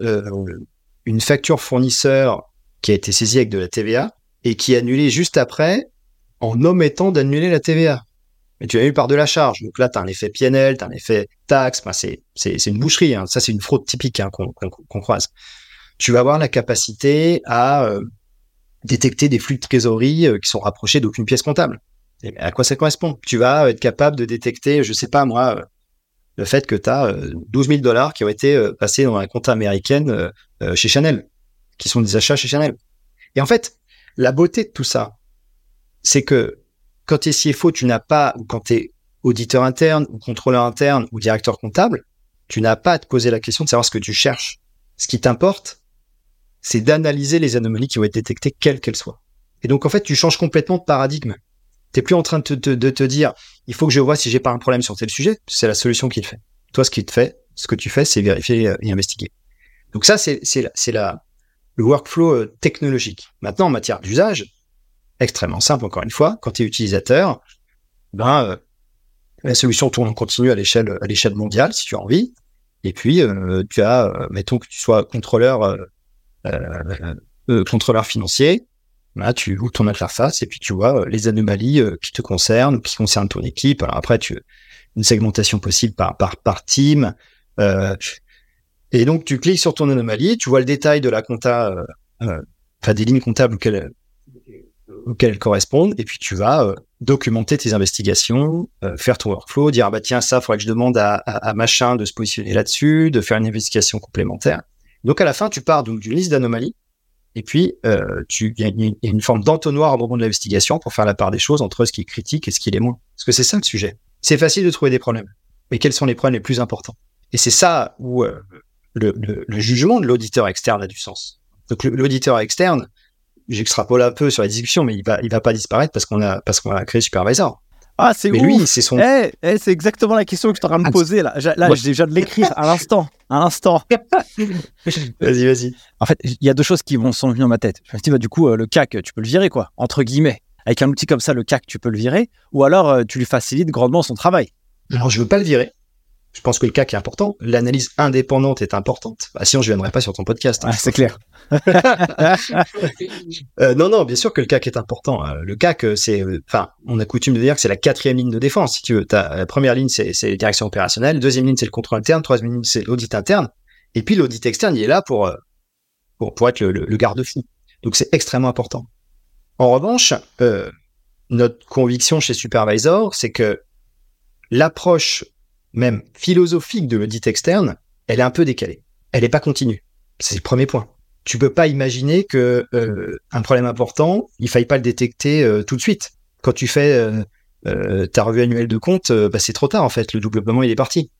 une facture fournisseur qui a été saisi avec de la TVA et qui est annulé juste après en omettant d'annuler la TVA. Mais tu as eu par de la charge. Donc là, tu as un effet PNL, tu as un effet taxe. Enfin, c'est, une boucherie. Hein. Ça, c'est une fraude typique hein, qu'on croise. Tu vas avoir la capacité à euh, détecter des flux de trésorerie euh, qui sont rapprochés d'aucune pièce comptable. Et à quoi ça correspond? Tu vas être capable de détecter, je sais pas moi, euh, le fait que tu as 12 000 dollars qui ont été passés dans un compte américain chez Chanel qui sont des achats chez Chanel. Et en fait, la beauté de tout ça, c'est que quand tu es CFO, tu n'as pas, ou quand tu es auditeur interne, ou contrôleur interne, ou directeur comptable, tu n'as pas à te poser la question de savoir ce que tu cherches. Ce qui t'importe, c'est d'analyser les anomalies qui vont être détectées, quelles qu'elles soient. Et donc, en fait, tu changes complètement de paradigme. T'es plus en train de te, dire, il faut que je vois si j'ai pas un problème sur tel sujet. C'est la solution qui le fait. Toi, ce qui te fait, ce que tu fais, c'est vérifier et investiguer. Donc ça, c'est, c'est la, le workflow euh, technologique. Maintenant, en matière d'usage, extrêmement simple, encore une fois, quand tu es utilisateur, ben, euh, la solution tourne en continu à l'échelle, à l'échelle mondiale, si tu as envie. Et puis, euh, tu as, mettons que tu sois contrôleur, contrôleur financier, là, tu ouvres ton interface et puis tu vois les anomalies qui te concernent, qui concernent ton équipe. Alors après, tu une segmentation possible par, par, par team. Et donc, tu cliques sur ton anomalie, tu vois le détail de la compta, euh, euh, enfin des lignes comptables auxquelles, auxquelles elles correspondent, et puis tu vas euh, documenter tes investigations, euh, faire ton workflow, dire ah bah tiens ça, faudrait que je demande à, à, à machin de se positionner là-dessus, de faire une investigation complémentaire. Donc à la fin, tu pars donc d'une liste d'anomalies, et puis euh, tu il y, a une forme d'entonnoir au moment de l'investigation pour faire la part des choses entre ce qui est critique et ce qui est moins. Parce que c'est ça le sujet. C'est facile de trouver des problèmes, mais quels sont les problèmes les plus importants? Et c'est ça où euh, le, le, le jugement de l'auditeur externe a du sens. Donc l'auditeur externe, j'extrapole un peu sur la discussion, mais il va, il va pas disparaître parce qu'on a, parce qu'on a créé Supervisor. Ah, c'est Mais ouf. lui, c'est son. Eh, eh, c'est exactement la question que je suis en train de me Ah, poser là. Là, je viens de l'écrire à l'instant. À l'instant. *laughs* *laughs* Vas-y, vas-y. En fait, il y a deux choses qui vont sont venues dans ma tête. Je me suis dit, bah, du coup, euh, le CAC, tu peux le virer, quoi, entre guillemets. Avec un outil comme ça, le CAC, tu peux le virer. Ou alors, euh, tu lui facilites grandement son travail. Alors, je veux pas le virer. Je pense que le CAC est important. L'analyse indépendante est importante. Bah, sinon, je viendrai pas sur ton podcast. hein. Ah, c'est clair. *laughs* Euh, non, non, bien sûr que le CAC est important. Euh, le CAC, c'est, euh, enfin, on a coutume de dire que c'est la quatrième ligne de défense. Si tu veux, T'as- la première ligne, c'est, c'est les directions opérationnelles. Deuxième ligne, c'est le contrôle interne. Troisième ligne, c'est l'audit interne. Et puis l'audit externe, il est là pour, euh, pour, pour être le, le- le garde-fou. Donc c'est extrêmement important. En revanche, euh, notre conviction chez Supervisor, c'est que l'approche même philosophique de l'audit externe, elle est un peu décalée. Elle n'est pas continue. C'est le premier point tu peux pas imaginer que euh, un problème important, il faille pas le détecter euh, tout de suite. Quand tu fais euh, euh, ta revue annuelle de compte, euh, bah, c'est trop tard en fait. Le double paiement il est parti.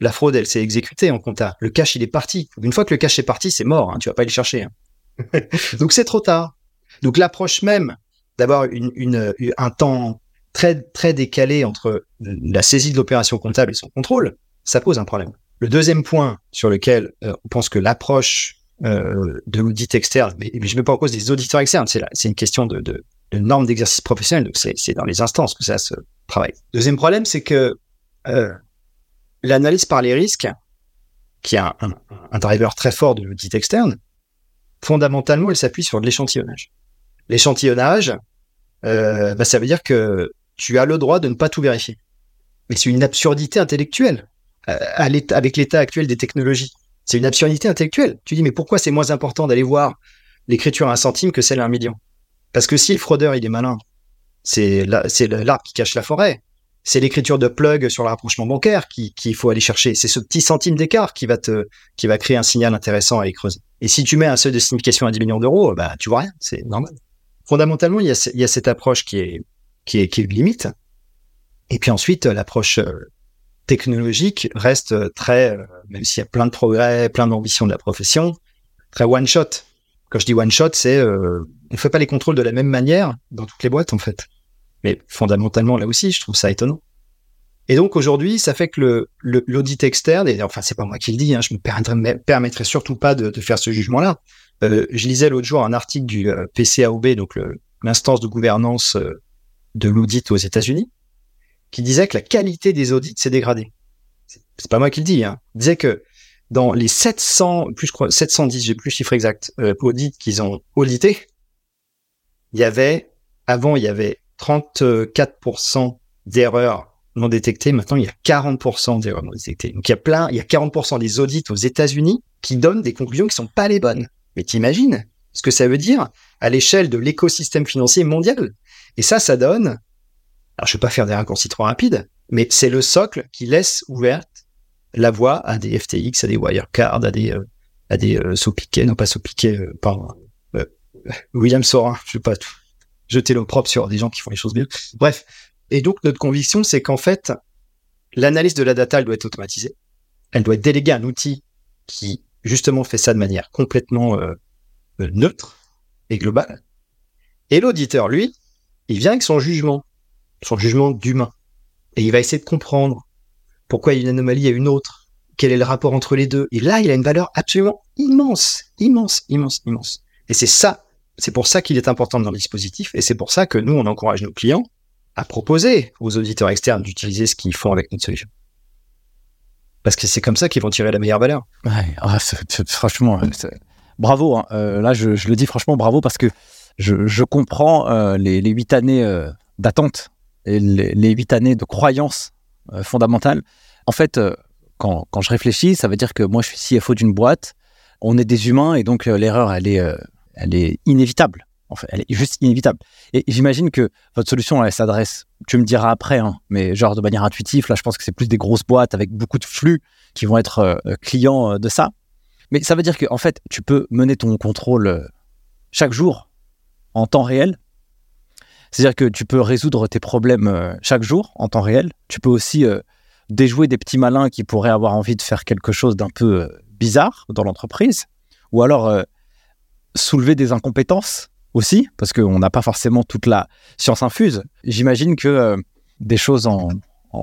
La fraude elle s'est exécutée en compta. Le cash il est parti. Une fois que le cash est parti, c'est mort. Hein, tu vas pas aller le chercher. hein. *laughs* Donc c'est trop tard. Donc l'approche même d'avoir une, une, un temps très très décalé entre la saisie de l'opération comptable et son contrôle, ça pose un problème. Le deuxième point sur lequel euh, on pense que l'approche euh, de l'audit externe, mais, je ne mets pas en cause des auditeurs externes, c'est, une question de, normes d'exercice professionnel, donc c'est, dans les instances que ça se travaille. Deuxième problème, c'est que euh, l'analyse par les risques, qui est un, driver très fort de l'audit externe, fondamentalement, elle s'appuie sur de l'échantillonnage. L'échantillonnage, bah, ça veut dire que tu as le droit de ne pas tout vérifier. Mais c'est une absurdité intellectuelle euh, avec l'état actuel des technologies. C'est une absurdité intellectuelle. Tu dis, mais pourquoi c'est moins important d'aller voir l'écriture à un centime que celle à un million? Parce que si le fraudeur, il est malin, c'est l'arbre qui cache la forêt. C'est l'écriture de plug sur le rapprochement bancaire qui- qu'il faut aller chercher. C'est ce petit centime d'écart qui va qui créer un signal intéressant à aller creuser. Et si tu mets un seuil de signification à 10 millions d'euros, bah, tu vois rien. C'est normal. Fondamentalement, y il y a cette approche qui est, qui est, qui est limite. Et puis ensuite, l'approche euh, technologique reste euh, très, euh, même s'il y a plein de progrès, plein d'ambitions de la profession, très one shot. Quand je dis one shot, c'est euh, on fait pas les contrôles de la même manière dans toutes les boîtes en fait. Mais fondamentalement là aussi, je trouve ça étonnant. Et donc aujourd'hui, ça fait que le l'audit externe, et enfin c'est pas moi qui le dis, hein, je me permettrai, me permettrai surtout pas de, de faire ce jugement-là. Euh, je lisais l'autre jour un article du euh, PCAOB, donc l'instance de gouvernance euh, de l'audit aux États-Unis, qui disait que la qualité des audits s'est dégradée. C'est pas moi qui le dis. Hein. Il disait que dans les 700, plus je crois 710, j'ai plus chiffre exact, euh, audits qu'ils ont audités, il y avait avant il y avait 34% d'erreurs non détectées. Maintenant il y a 40% d'erreurs non détectées. Donc il y a plein, il y a 40% des audits aux États-Unis qui donnent des conclusions qui sont pas les bonnes. Mais t'imagines ce que ça veut dire à l'échelle de l'écosystème financier mondial? Et ça, ça donne alors, je vais pas faire des raccourcis trop rapides, mais c'est le socle qui laisse ouverte la voie à des FTX, à des Wirecard, à des, euh, à des euh, Sopiquet, non pas Sopiquet, euh, pardon, euh, William Sorin, je vais pas tout jeter l'opprobre sur des gens qui font les choses bien. Bref. Et donc, notre conviction, c'est qu'en fait, l'analyse de la data, elle doit être automatisée. Elle doit être déléguée à un outil qui, justement, fait ça de manière complètement euh, euh, neutre et globale. Et l'auditeur, lui, il vient avec son jugement son jugement d'humain. Et il va essayer de comprendre pourquoi il y a une anomalie à une autre, quel est le rapport entre les deux? Et là, il a une valeur absolument immense, immense, immense, immense. Et c'est ça, c'est pour ça qu'il est important dans le dispositif, et c'est pour ça que nous, on encourage nos clients à proposer aux auditeurs externes d'utiliser ce qu'ils font avec notre solution. Parce que c'est comme ça qu'ils vont tirer la meilleure valeur. Ouais, ah, franchement, bravo. hein. Euh, là, je le dis franchement, bravo, parce que je, comprends euh, les, huit années euh, d'attente et les, huit années de croyance euh, fondamentale. En fait, euh, quand, quand je réfléchis, ça veut dire que moi, je suis CFO d'une boîte, on est des humains, et donc l'erreur, elle est, elle est inévitable. En fait, elle est juste inévitable. Et j'imagine que votre solution, elle s'adresse, tu me diras après, hein, mais genre de manière intuitive, là, je pense que c'est plus des grosses boîtes avec beaucoup de flux qui vont être clients de ça. Mais ça veut dire qu'en fait, tu peux mener ton contrôle chaque jour en temps réel. C'est-à-dire que tu peux résoudre tes problèmes euh, chaque jour en temps réel. Tu peux aussi euh, déjouer des petits malins qui pourraient avoir envie de faire quelque chose d'un peu euh, bizarre dans l'entreprise. Ou alors soulever des incompétences aussi, parce qu'on n'a pas forcément toute la science infuse. J'imagine que des choses en,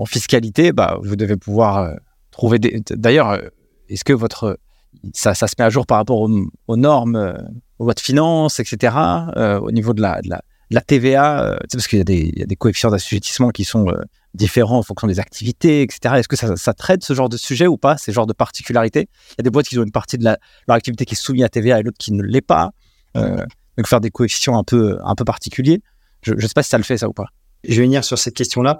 fiscalité, bah, vous devez pouvoir trouver des. D'ailleurs, est-ce que votre ça, se met à jour par rapport aux, normes, euh, aux lois de finances, etc. au niveau de la, TVA, parce qu'il y, a des coefficients d'assujettissement qui sont différents en fonction des activités, etc. Est-ce que ça, traite ce genre de sujet ou pas, ces genres de particularités? Il y a des boîtes qui ont une partie de leur activité qui est soumise à TVA et l'autre qui ne l'est pas. donc faire des coefficients un peu, un peu particuliers. Je ne sais pas si ça le fait ça ou pas. Je vais venir sur cette question-là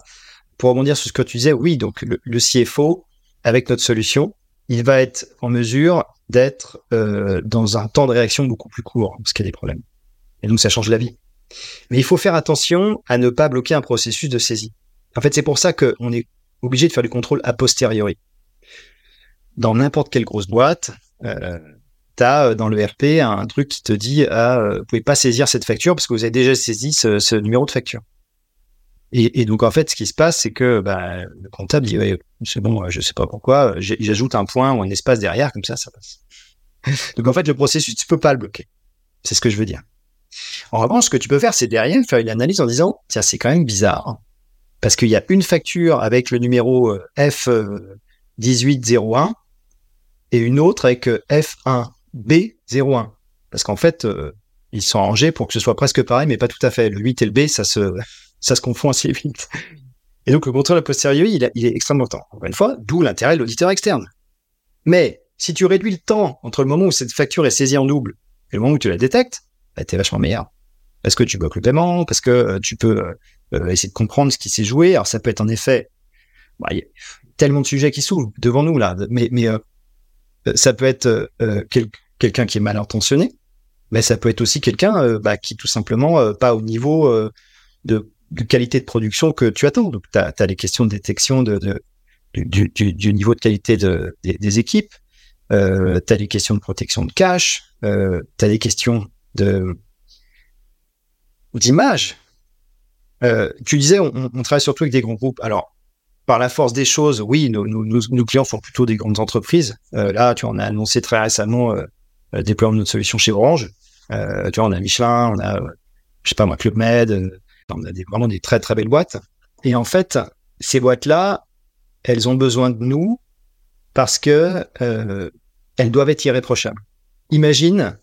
pour rebondir sur ce que tu disais, oui, donc le, CFO, avec notre solution, il va être en mesure d'être euh, dans un temps de réaction beaucoup plus court, parce qu'il y a des problèmes. Et donc, ça change la vie. Mais il faut faire attention à ne pas bloquer un processus de saisie. En fait, c'est pour ça qu'on est obligé de faire du contrôle a posteriori. Dans n'importe quelle grosse boîte, euh, tu as euh, dans le RP un truc qui te dit ah, vous pouvez pas saisir cette facture parce que vous avez déjà saisi ce numéro de facture. Et, et, donc en fait, ce qui se passe, c'est que bah, le comptable dit ouais, c'est bon, je sais pas pourquoi, j'ajoute un point ou un espace derrière, comme ça, ça passe. *laughs* donc en fait, le processus, tu peux pas le bloquer. C'est ce que je veux dire. En revanche, ce que tu peux faire, c'est derrière faire une analyse en disant tiens, c'est quand même bizarre parce qu'il y a une facture avec le numéro euh, F1801 et une autre avec euh, F1B01 parce qu'en fait, euh, ils sont rangés pour que ce soit presque pareil, mais pas tout à fait. Le 8 et le B, ça se ça se confond assez vite. Et donc, le contrôle a posteriori, il, est extrêmement important. Encore une fois, d'où l'intérêt de l'auditeur externe. Mais si tu réduis le temps entre le moment où cette facture est saisie en double et le moment où tu la détectes, bah, t'es vachement meilleur. Parce que tu bloques le paiement, parce que euh, tu peux euh, euh, essayer de comprendre ce qui s'est joué. Alors, ça peut être en effet, bah, y a tellement de sujets qui s'ouvrent devant nous là, mais, mais ça peut être quelqu'un qui est mal intentionné, mais ça peut être aussi quelqu'un bah, qui tout simplement pas au niveau de de qualité de production que tu attends. Donc, tu as, les questions de détection de, du, niveau de qualité de, des, équipes, euh, tu as les questions de protection de cache, euh, tu as les questions de d'image. Euh, tu disais, on, on, travaille surtout avec des grands groupes. Alors, par la force des choses, oui, nos, nos, clients sont plutôt des grandes entreprises. Là, tu en as annoncé très récemment le déploiement de notre solution chez Orange. Tu vois, on a Michelin, on a, je sais pas moi, Club Med, on a vraiment des très très belles boîtes. Et en fait, ces boîtes-là, elles ont besoin de nous parce que euh, elles doivent être irréprochables. Imagine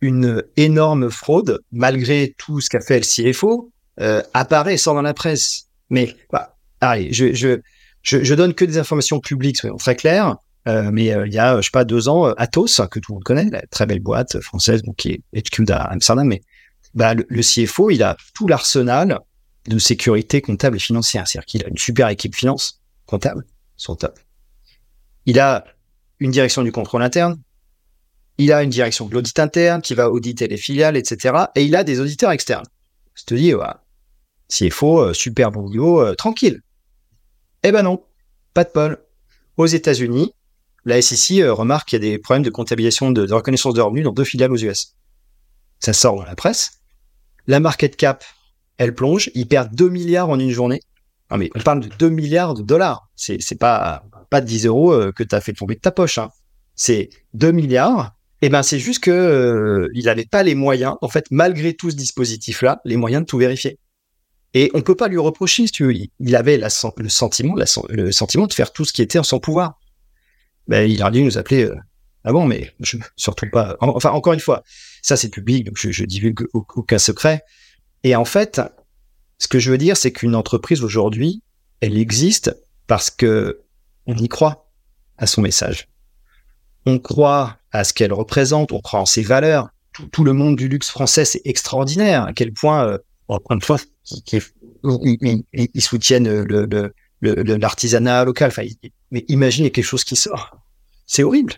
une énorme fraude, malgré tout ce qu'a fait le CFO, euh, apparaît et sort dans la presse. Mais bah, allez, je, je, je, donne que des informations publiques, soyons très clairs. Euh, mais euh, il y a, je sais pas, deux ans, Atos, que tout le monde connaît, la très belle boîte française, qui est HQ à Amsterdam, mais bah, le, CFO, il a tout l'arsenal de sécurité comptable et financière. C'est-à-dire qu'il a une super équipe finance comptable, son top. Il a une direction du contrôle interne. Il a une direction de l'audit interne qui va auditer les filiales, etc. Et il a des auditeurs externes. Je te dis, CFO, euh, super bon niveau, euh, tranquille. Eh ben non, pas de pol. Aux États-Unis, la SEC euh, remarque qu'il y a des problèmes de comptabilisation de reconnaissance de revenus dans deux filiales aux US. Ça sort dans la presse. La market cap, elle plonge. Ils perdent 2 milliards en une journée. Non, mais on parle de 2 milliards de dollars. C'est, c'est pas, pas 10 euros euh, que tu as fait tomber de ta poche. Hein. C'est 2 milliards. Et eh ben, c'est juste que euh, il n'avait pas les moyens, en fait, malgré tout ce dispositif-là, les moyens de tout vérifier. Et on peut pas lui reprocher, si tu veux. Il avait le sentiment, de faire tout ce qui était en son pouvoir. Ben, il a dû nous appeler. Ah bon, mais je surtout pas. Enfin, encore une fois, ça, c'est public, donc je, je divulgue aucun secret. Et en fait, ce que je veux dire, c'est qu'une entreprise aujourd'hui, elle existe parce que on y croit à son message. On croit à ce qu'elle représente, on croit en ses valeurs. Tout, le monde du luxe français, c'est extraordinaire. À quel point, euh, encore une fois, ils, soutiennent l'artisanat local. Mais imaginez quelque chose qui sort. C'est horrible.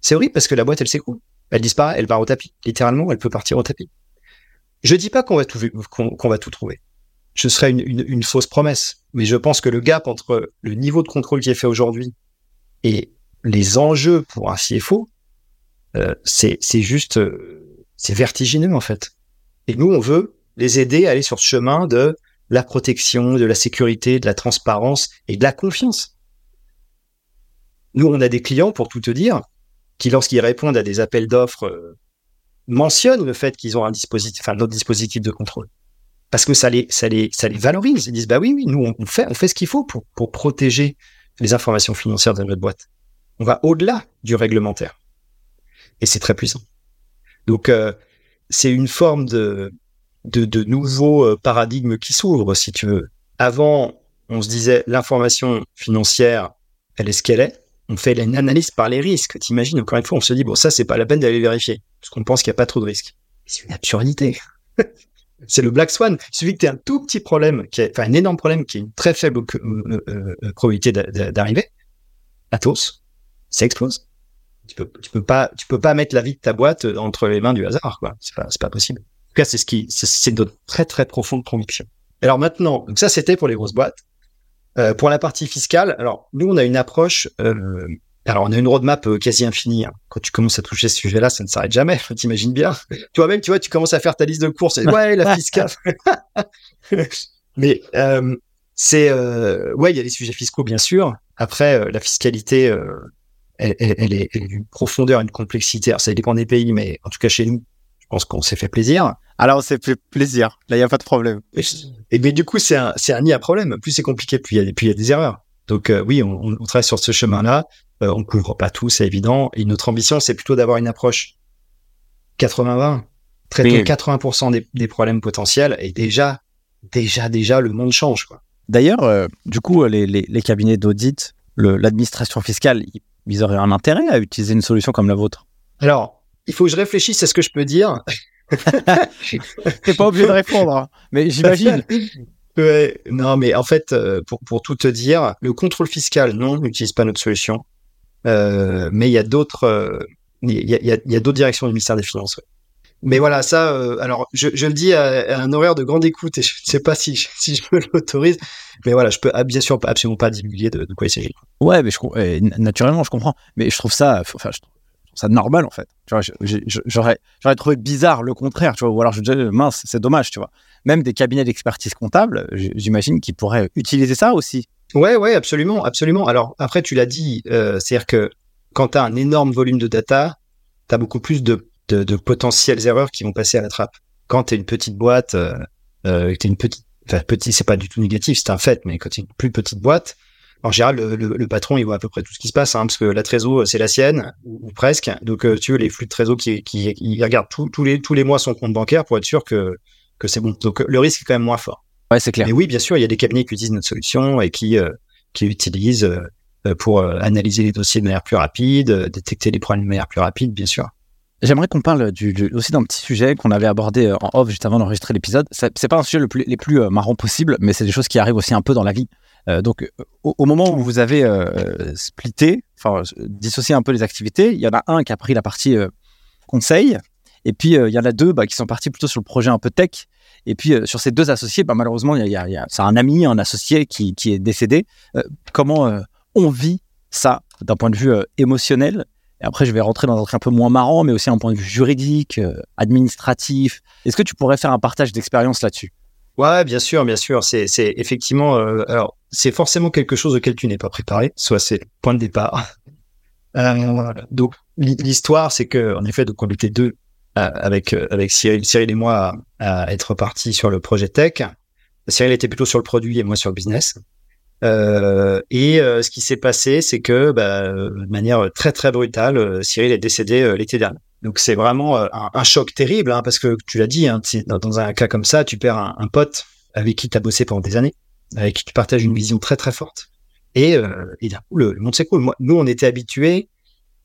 C'est horrible parce que la boîte, elle s'écroule. Elle disparaît, elle part au tapis. Littéralement, elle peut partir au tapis. Je dis pas qu'on va tout, va tout trouver. Ce serait une, fausse promesse. Mais je pense que le gap entre le niveau de contrôle qui est fait aujourd'hui et les enjeux pour un CFO, euh, c'est, c'est juste, euh, c'est vertigineux en fait. Et nous, on veut les aider à aller sur ce chemin de la protection, de la sécurité, de la transparence et de la confiance. Nous, on a des clients, pour tout te dire, qui, lorsqu'ils répondent à des appels d'offres, euh, mentionnent le fait qu'ils ont un dispositif, enfin, notre dispositif de contrôle. parce que ça les, ça les, ça les valorise. Ils disent, bah oui, oui, nous, on fait, on fait ce qu'il faut pour, pour protéger les informations financières de notre boîte. On va au-delà du réglementaire. Et c'est très puissant. Donc, euh, c'est une forme de, de, de nouveau euh, paradigme qui s'ouvre, si tu veux. Avant, on se disait, l'information financière, elle est ce qu'elle est. On fait une analyse par les risques. T'imagines, encore une fois, on se dit, bon, ça, c'est pas la peine d'aller vérifier. Parce qu'on pense qu'il n'y a pas trop de risques. C'est une absurdité. *laughs* c'est le Black Swan. Il suffit que tu un tout petit problème, enfin un énorme problème, qui est une très faible euh, euh, probabilité d'arriver. Atos, ça explose. Tu peux, pas, tu peux pas mettre la vie de ta boîte entre les mains du hasard, quoi. C'est pas, c'est pas possible. En tout cas, c'est ce qui, c'est notre très très profonde conviction. Alors maintenant, donc ça c'était pour les grosses boîtes. Euh, pour la partie fiscale, alors nous on a une approche euh, alors, on a une roadmap euh, quasi infinie. Hein. Quand tu commences à toucher ce sujet-là, ça ne s'arrête jamais. *laughs* T'imagines bien. Toi-même, tu vois, tu commences à faire ta liste de courses. Et, *laughs* ouais, la fiscale. *laughs* Mais euh, c'est euh, ouais, il y a les sujets fiscaux bien sûr. Après, la fiscalité, euh, elle, elle, est, elle, est, d'une profondeur, une complexité. Alors, ça dépend des pays, mais en tout cas chez nous, je pense qu'on s'est fait plaisir. Alors, on s'est fait plaisir. Là, il y a pas de problème. Et, mais du coup, c'est un, c'est un nid à problème. Plus c'est compliqué, plus il y a, plus il y a des erreurs. Donc oui, on, on, travaille sur ce chemin-là. Euh, on couvre pas tout, c'est évident. Et notre ambition, c'est plutôt d'avoir une approche 80-20, traiter 80% des, des, problèmes potentiels. Et déjà, déjà, déjà, le monde change. Quoi. D'ailleurs, euh, du coup, les, les, les cabinets d'audit, l'administration fiscale, ils auraient un intérêt à utiliser une solution comme la vôtre? Alors, il faut que je réfléchisse à ce que je peux dire. *laughs* T'es pas obligé de répondre, hein. mais j'imagine. *laughs* Ouais, non, mais en fait, euh, pour, pour tout te dire, le contrôle fiscal, non, n'utilise pas notre solution. Euh, mais il y a d'autres, euh, il y a, y a, y a d'autres directions du ministère des Finances. Ouais. Mais voilà, ça, euh, alors je, je, le dis à, à, un horaire de grande écoute et je ne sais pas si, *laughs* si je me l'autorise, mais voilà, je peux bien sûr absolument pas divulguer de, de quoi il s'agit. Ouais, mais je, naturellement, je comprends. Mais je trouve ça, enfin, je trouve ça normal en fait. J'aurais, trouvé bizarre le contraire, tu vois, ou alors mince, c'est dommage, tu vois. Même des cabinets d'expertise comptable, j'imagine qu'ils pourraient utiliser ça aussi Ouais, ouais, absolument, absolument. Alors après, tu l'as dit, euh, c'est-à-dire que quand tu as un énorme volume de data, tu as beaucoup plus de, de, de, potentielles erreurs qui vont passer à la trappe. Quand tu es une petite boîte, euh, euh, une petite, enfin petit, c'est pas du tout négatif, c'est un fait, mais quand tu es une plus petite boîte, en général, le, le, le, patron, il voit à peu près tout ce qui se passe, hein, parce que la trésor, c'est la sienne, ou, ou presque. Donc, euh, tu veux, les flux de trésor qui, qui, il regarde tous les, tous les mois son compte bancaire pour être sûr que, que c'est bon. Donc, le risque est quand même moins fort. Ouais, c'est clair. Mais oui, bien sûr, il y a des cabinets qui utilisent notre solution et qui, euh, qui utilisent euh, pour euh, analyser les dossiers de manière plus rapide, euh, détecter les problèmes de manière plus rapide, bien sûr. J'aimerais qu'on parle aussi d'un petit sujet qu'on avait abordé en off juste avant d'enregistrer l'épisode. C'est pas un sujet le plus, les plus marrants possible, mais c'est des choses qui arrivent aussi un peu dans la vie. Euh, donc, au, moment où vous avez euh, splitté, enfin dissocié un peu les activités, il y en a un qui a pris la partie euh, conseil, et puis il y en a deux bah, qui sont partis plutôt sur le projet un peu tech. Et puis euh, sur ces deux associés, bah, malheureusement, il y a, c'est un ami, un associé qui, est décédé. Euh, comment euh, on vit ça d'un point de vue émotionnel et après, je vais rentrer dans un truc un peu moins marrant, mais aussi un point de vue juridique, administratif. Est-ce que tu pourrais faire un partage d'expérience là-dessus? Ouais, bien sûr, bien sûr. C'est, effectivement, euh, alors c'est forcément quelque chose auquel tu n'es pas préparé. Soit c'est le point de départ. *laughs* Euh, donc l'histoire, c'est que en effet, donc on était deux avec avec Cyril, Cyril et moi à, à, être partis sur le projet tech. Cyril était plutôt sur le produit et moi sur le business. Euh, et euh, ce qui s'est passé, c'est que bah, de manière très très brutale, Cyril est décédé l'été dernier. Donc c'est vraiment un, un, choc terrible hein, parce que tu l'as dit, hein, dans, dans, un cas comme ça, tu perds un, pote avec qui tu as bossé pendant des années, avec qui tu partages une vision très très forte. Et, euh, et d'un coup, le, monde s'écoule. Moi, nous, on était habitués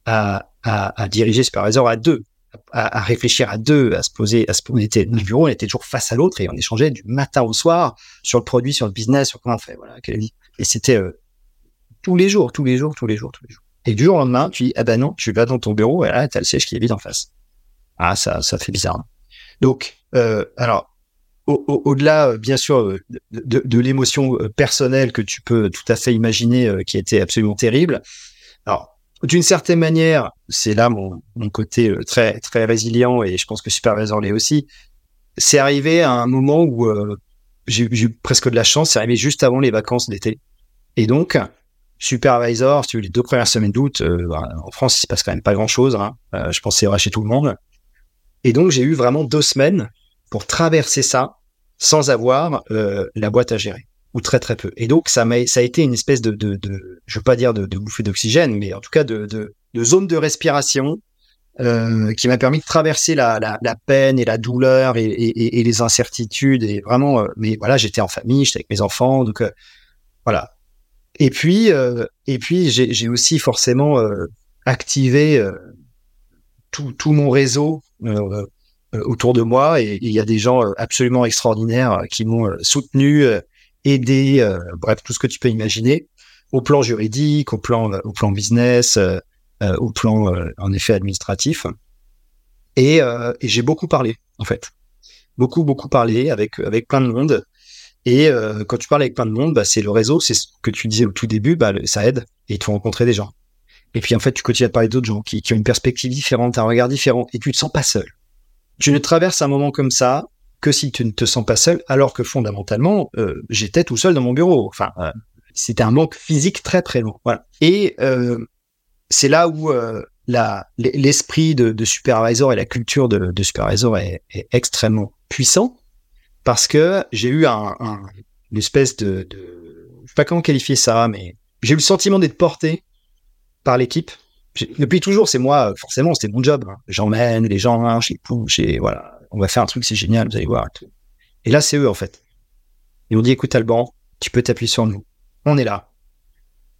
à, à, à diriger Supervisor à deux à, à, réfléchir à deux, à se poser, à se, on était dans le bureau, on était toujours face à l'autre et on échangeait du matin au soir sur le produit, sur le business, sur comment on fait, voilà, quelle vie. Et c'était euh, tous les jours, tous les jours, tous les jours, tous les jours. Et du jour au lendemain, tu dis, ah ben non, tu vas dans ton bureau et là, t'as le siège qui est vide en face. Ah, ça, ça fait bizarre. Donc, euh, alors, au-delà, au, au bien sûr, de, l'émotion euh, personnelle que tu peux tout à fait imaginer, euh, qui était absolument terrible. Alors, d'une certaine manière, c'est là mon, mon, côté euh, très très résilient et je pense que Supervisor l'est aussi. C'est arrivé à un moment où euh, j'ai eu presque de la chance. C'est arrivé juste avant les vacances d'été. Et donc, Supervisor, si tu veux, les deux premières semaines d'août, euh, en France, il se passe quand même pas grand-chose. Hein. Euh, je pense c'est tout le monde. Et donc, j'ai eu vraiment deux semaines pour traverser ça sans avoir la boîte à gérer ou très très peu. Et donc ça m'a ça a été une espèce de, de, de je veux pas dire de, de bouffée d'oxygène, mais en tout cas de, de, de zone de respiration euh, qui m'a permis de traverser la, la, la, peine et la douleur et, et, et les incertitudes et vraiment. Euh, mais voilà, j'étais en famille, j'étais avec mes enfants, donc euh, voilà. Et puis euh, et puis j'ai aussi forcément activé tout, tout mon réseau autour de moi et il y a des gens absolument extraordinaires qui m'ont soutenu euh, bref, tout ce que tu peux imaginer, au plan juridique, au plan, euh, au plan business, euh, au plan, en effet, administratif. Et, et j'ai beaucoup parlé, en fait. Beaucoup, beaucoup parlé avec, avec plein de monde. Et quand tu parles avec plein de monde, bah, c'est le réseau, c'est ce que tu disais au tout début, bah, ça aide et tu rencontrer des gens. Et puis en fait, tu continues à parler d'autres gens qui, qui, ont une perspective différente, un regard différent, et tu te sens pas seul. Tu ne traverses un moment comme ça que si tu ne te sens pas seul, alors que fondamentalement, euh, j'étais tout seul dans mon bureau. Enfin, euh, c'était un manque physique très très long. Voilà. Et euh, c'est là où euh, l'esprit de, de, supervisor et la culture de, de supervisor est, est, extrêmement puissant parce que j'ai eu un, un, une espèce de, de, je sais pas comment qualifier ça, mais j'ai eu le sentiment d'être porté par l'équipe. Depuis toujours, c'est moi, forcément, c'était mon job. Hein. J'emmène les gens, hein, je les pousse, voilà on va faire un truc, c'est génial, vous allez voir. Et, là, c'est eux, en fait. Ils ont dit, écoute, Alban, tu peux t'appuyer sur nous. On est là.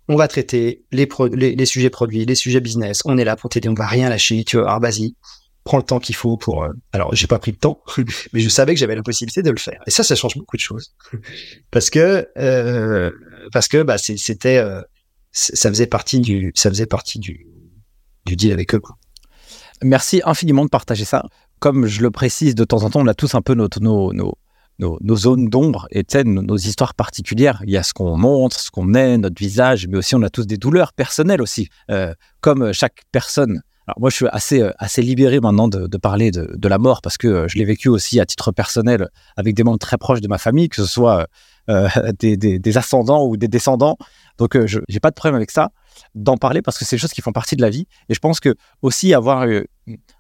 On va traiter les, les, sujets produits, les sujets business. On est là pour t'aider. On va rien lâcher. Tu vois, alors vas-y, prends le temps qu'il faut pour. Euh... Alors, j'ai pas pris de temps, *laughs* mais je savais que j'avais la possibilité de le faire. Et ça, ça change beaucoup de choses, parce que euh, parce que bah c'était euh, ça faisait partie du ça faisait partie du deal avec eux. Merci infiniment de partager ça comme je le précise de temps en temps, on a tous un peu nos, nos, nos, nos zones d'ombre et nos, nos histoires particulières. Il y a ce qu'on montre, ce qu'on est, notre visage, mais aussi on a tous des douleurs personnelles aussi, euh, comme chaque personne. Alors moi, je suis assez, euh, assez libéré maintenant de, parler de, la mort parce que euh, je l'ai vécu aussi à titre personnel avec des membres très proches de ma famille, que ce soit euh, *laughs* des, des, ascendants ou des descendants. Donc, je n'ai pas de problème avec ça d'en parler parce que c'est des choses qui font partie de la vie. Et je pense que aussi avoir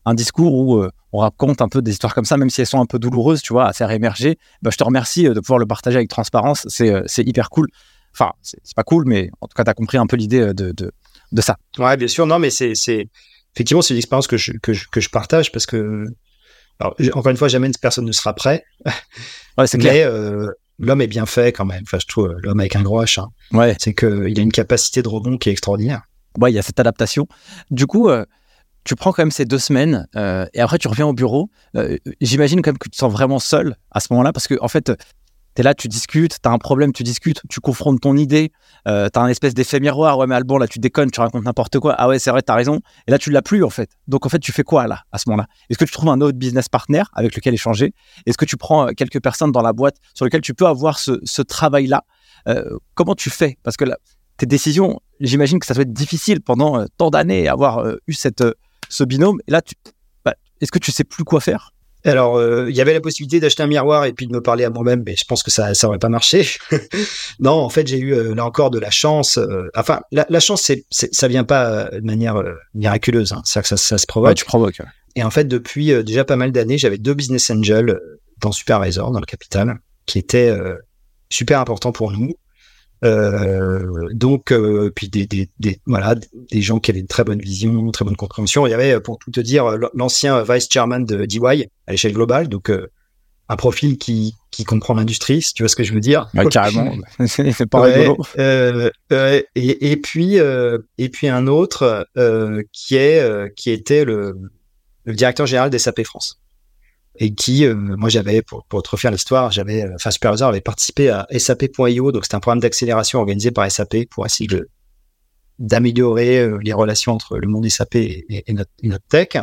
un discours où on raconte un peu des histoires comme ça, même si elles sont un peu douloureuses, tu vois, à faire émerger, bah, je te remercie de pouvoir le partager avec transparence. C'est, hyper cool. Enfin, c'est, pas cool, mais en tout cas, tu as compris un peu l'idée de, de, ça. Ouais, bien sûr. Non, mais c'est... effectivement, c'est une expérience que je, que, je, que je partage parce que, alors, encore une fois, jamais une personne ne sera prêt. *laughs* Ouais, c'est clair. Mais, l'homme est bien fait quand même. Enfin, je trouve l'homme avec un gros H. Hein. Ouais. C'est qu'il a une capacité de rebond qui est extraordinaire. Ouais, il y a cette adaptation. Du coup, euh, tu prends quand même ces deux semaines euh, et après tu reviens au bureau. Euh, J'imagine quand même que tu te sens vraiment seul à ce moment-là parce que en fait, tu es là, tu discutes, tu as un problème, tu discutes, tu confrontes ton idée, euh, tu as un espèce d'effet miroir. Ouais, mais Albon, là, tu déconnes, tu racontes n'importe quoi. Ah ouais, c'est vrai, tu as raison. Et là, tu l'as plus en fait. Donc en fait, tu fais quoi là, à ce moment-là? Est-ce que tu trouves un autre business partner avec lequel échanger? Est-ce que tu prends euh, quelques personnes dans la boîte sur lesquelles tu peux avoir ce, travail-là? Euh, Comment tu fais? Parce que tes décisions, j'imagine que ça doit être difficile pendant euh, tant d'années avoir eu ce binôme. Et là, bah, est-ce que tu sais plus quoi faire? Alors, euh, il y avait la possibilité d'acheter un miroir et puis de me parler à moi-même, mais je pense que ça, ça aurait pas marché. *laughs* non, en fait, j'ai eu euh, là encore de la chance. Euh, enfin, la, la chance, c'est, c'est, ça vient pas de manière miraculeuse. Hein. C'est-à-dire que ça, ça se provoque. Ouais, tu provoques. Ouais. Et en fait, depuis déjà pas mal d'années, j'avais deux business angels dans Supervisor, dans le capital, qui étaient super importants pour nous. Euh, donc, euh, puis des, des, des, voilà, des gens qui avaient une très bonne vision, une très bonne compréhension. Il y avait, pour tout te dire, l'ancien vice chairman de DY à l'échelle globale, donc euh, un profil qui, qui comprend l'industrie, si tu vois ce que je veux dire. Ouais, carrément, *laughs* *laughs* c'est pas ouais, rigolo. Euh, et, et, puis, et puis un autre qui est, qui était le, le directeur général des SAP France et qui, euh, moi j'avais, pour, pour te refaire l'histoire, j'avais, euh, enfin Supervisor avait participé à SAP.io, donc c'était un programme d'accélération organisé par SAP pour essayer d'améliorer euh, les relations entre le monde SAP et, notre, tech.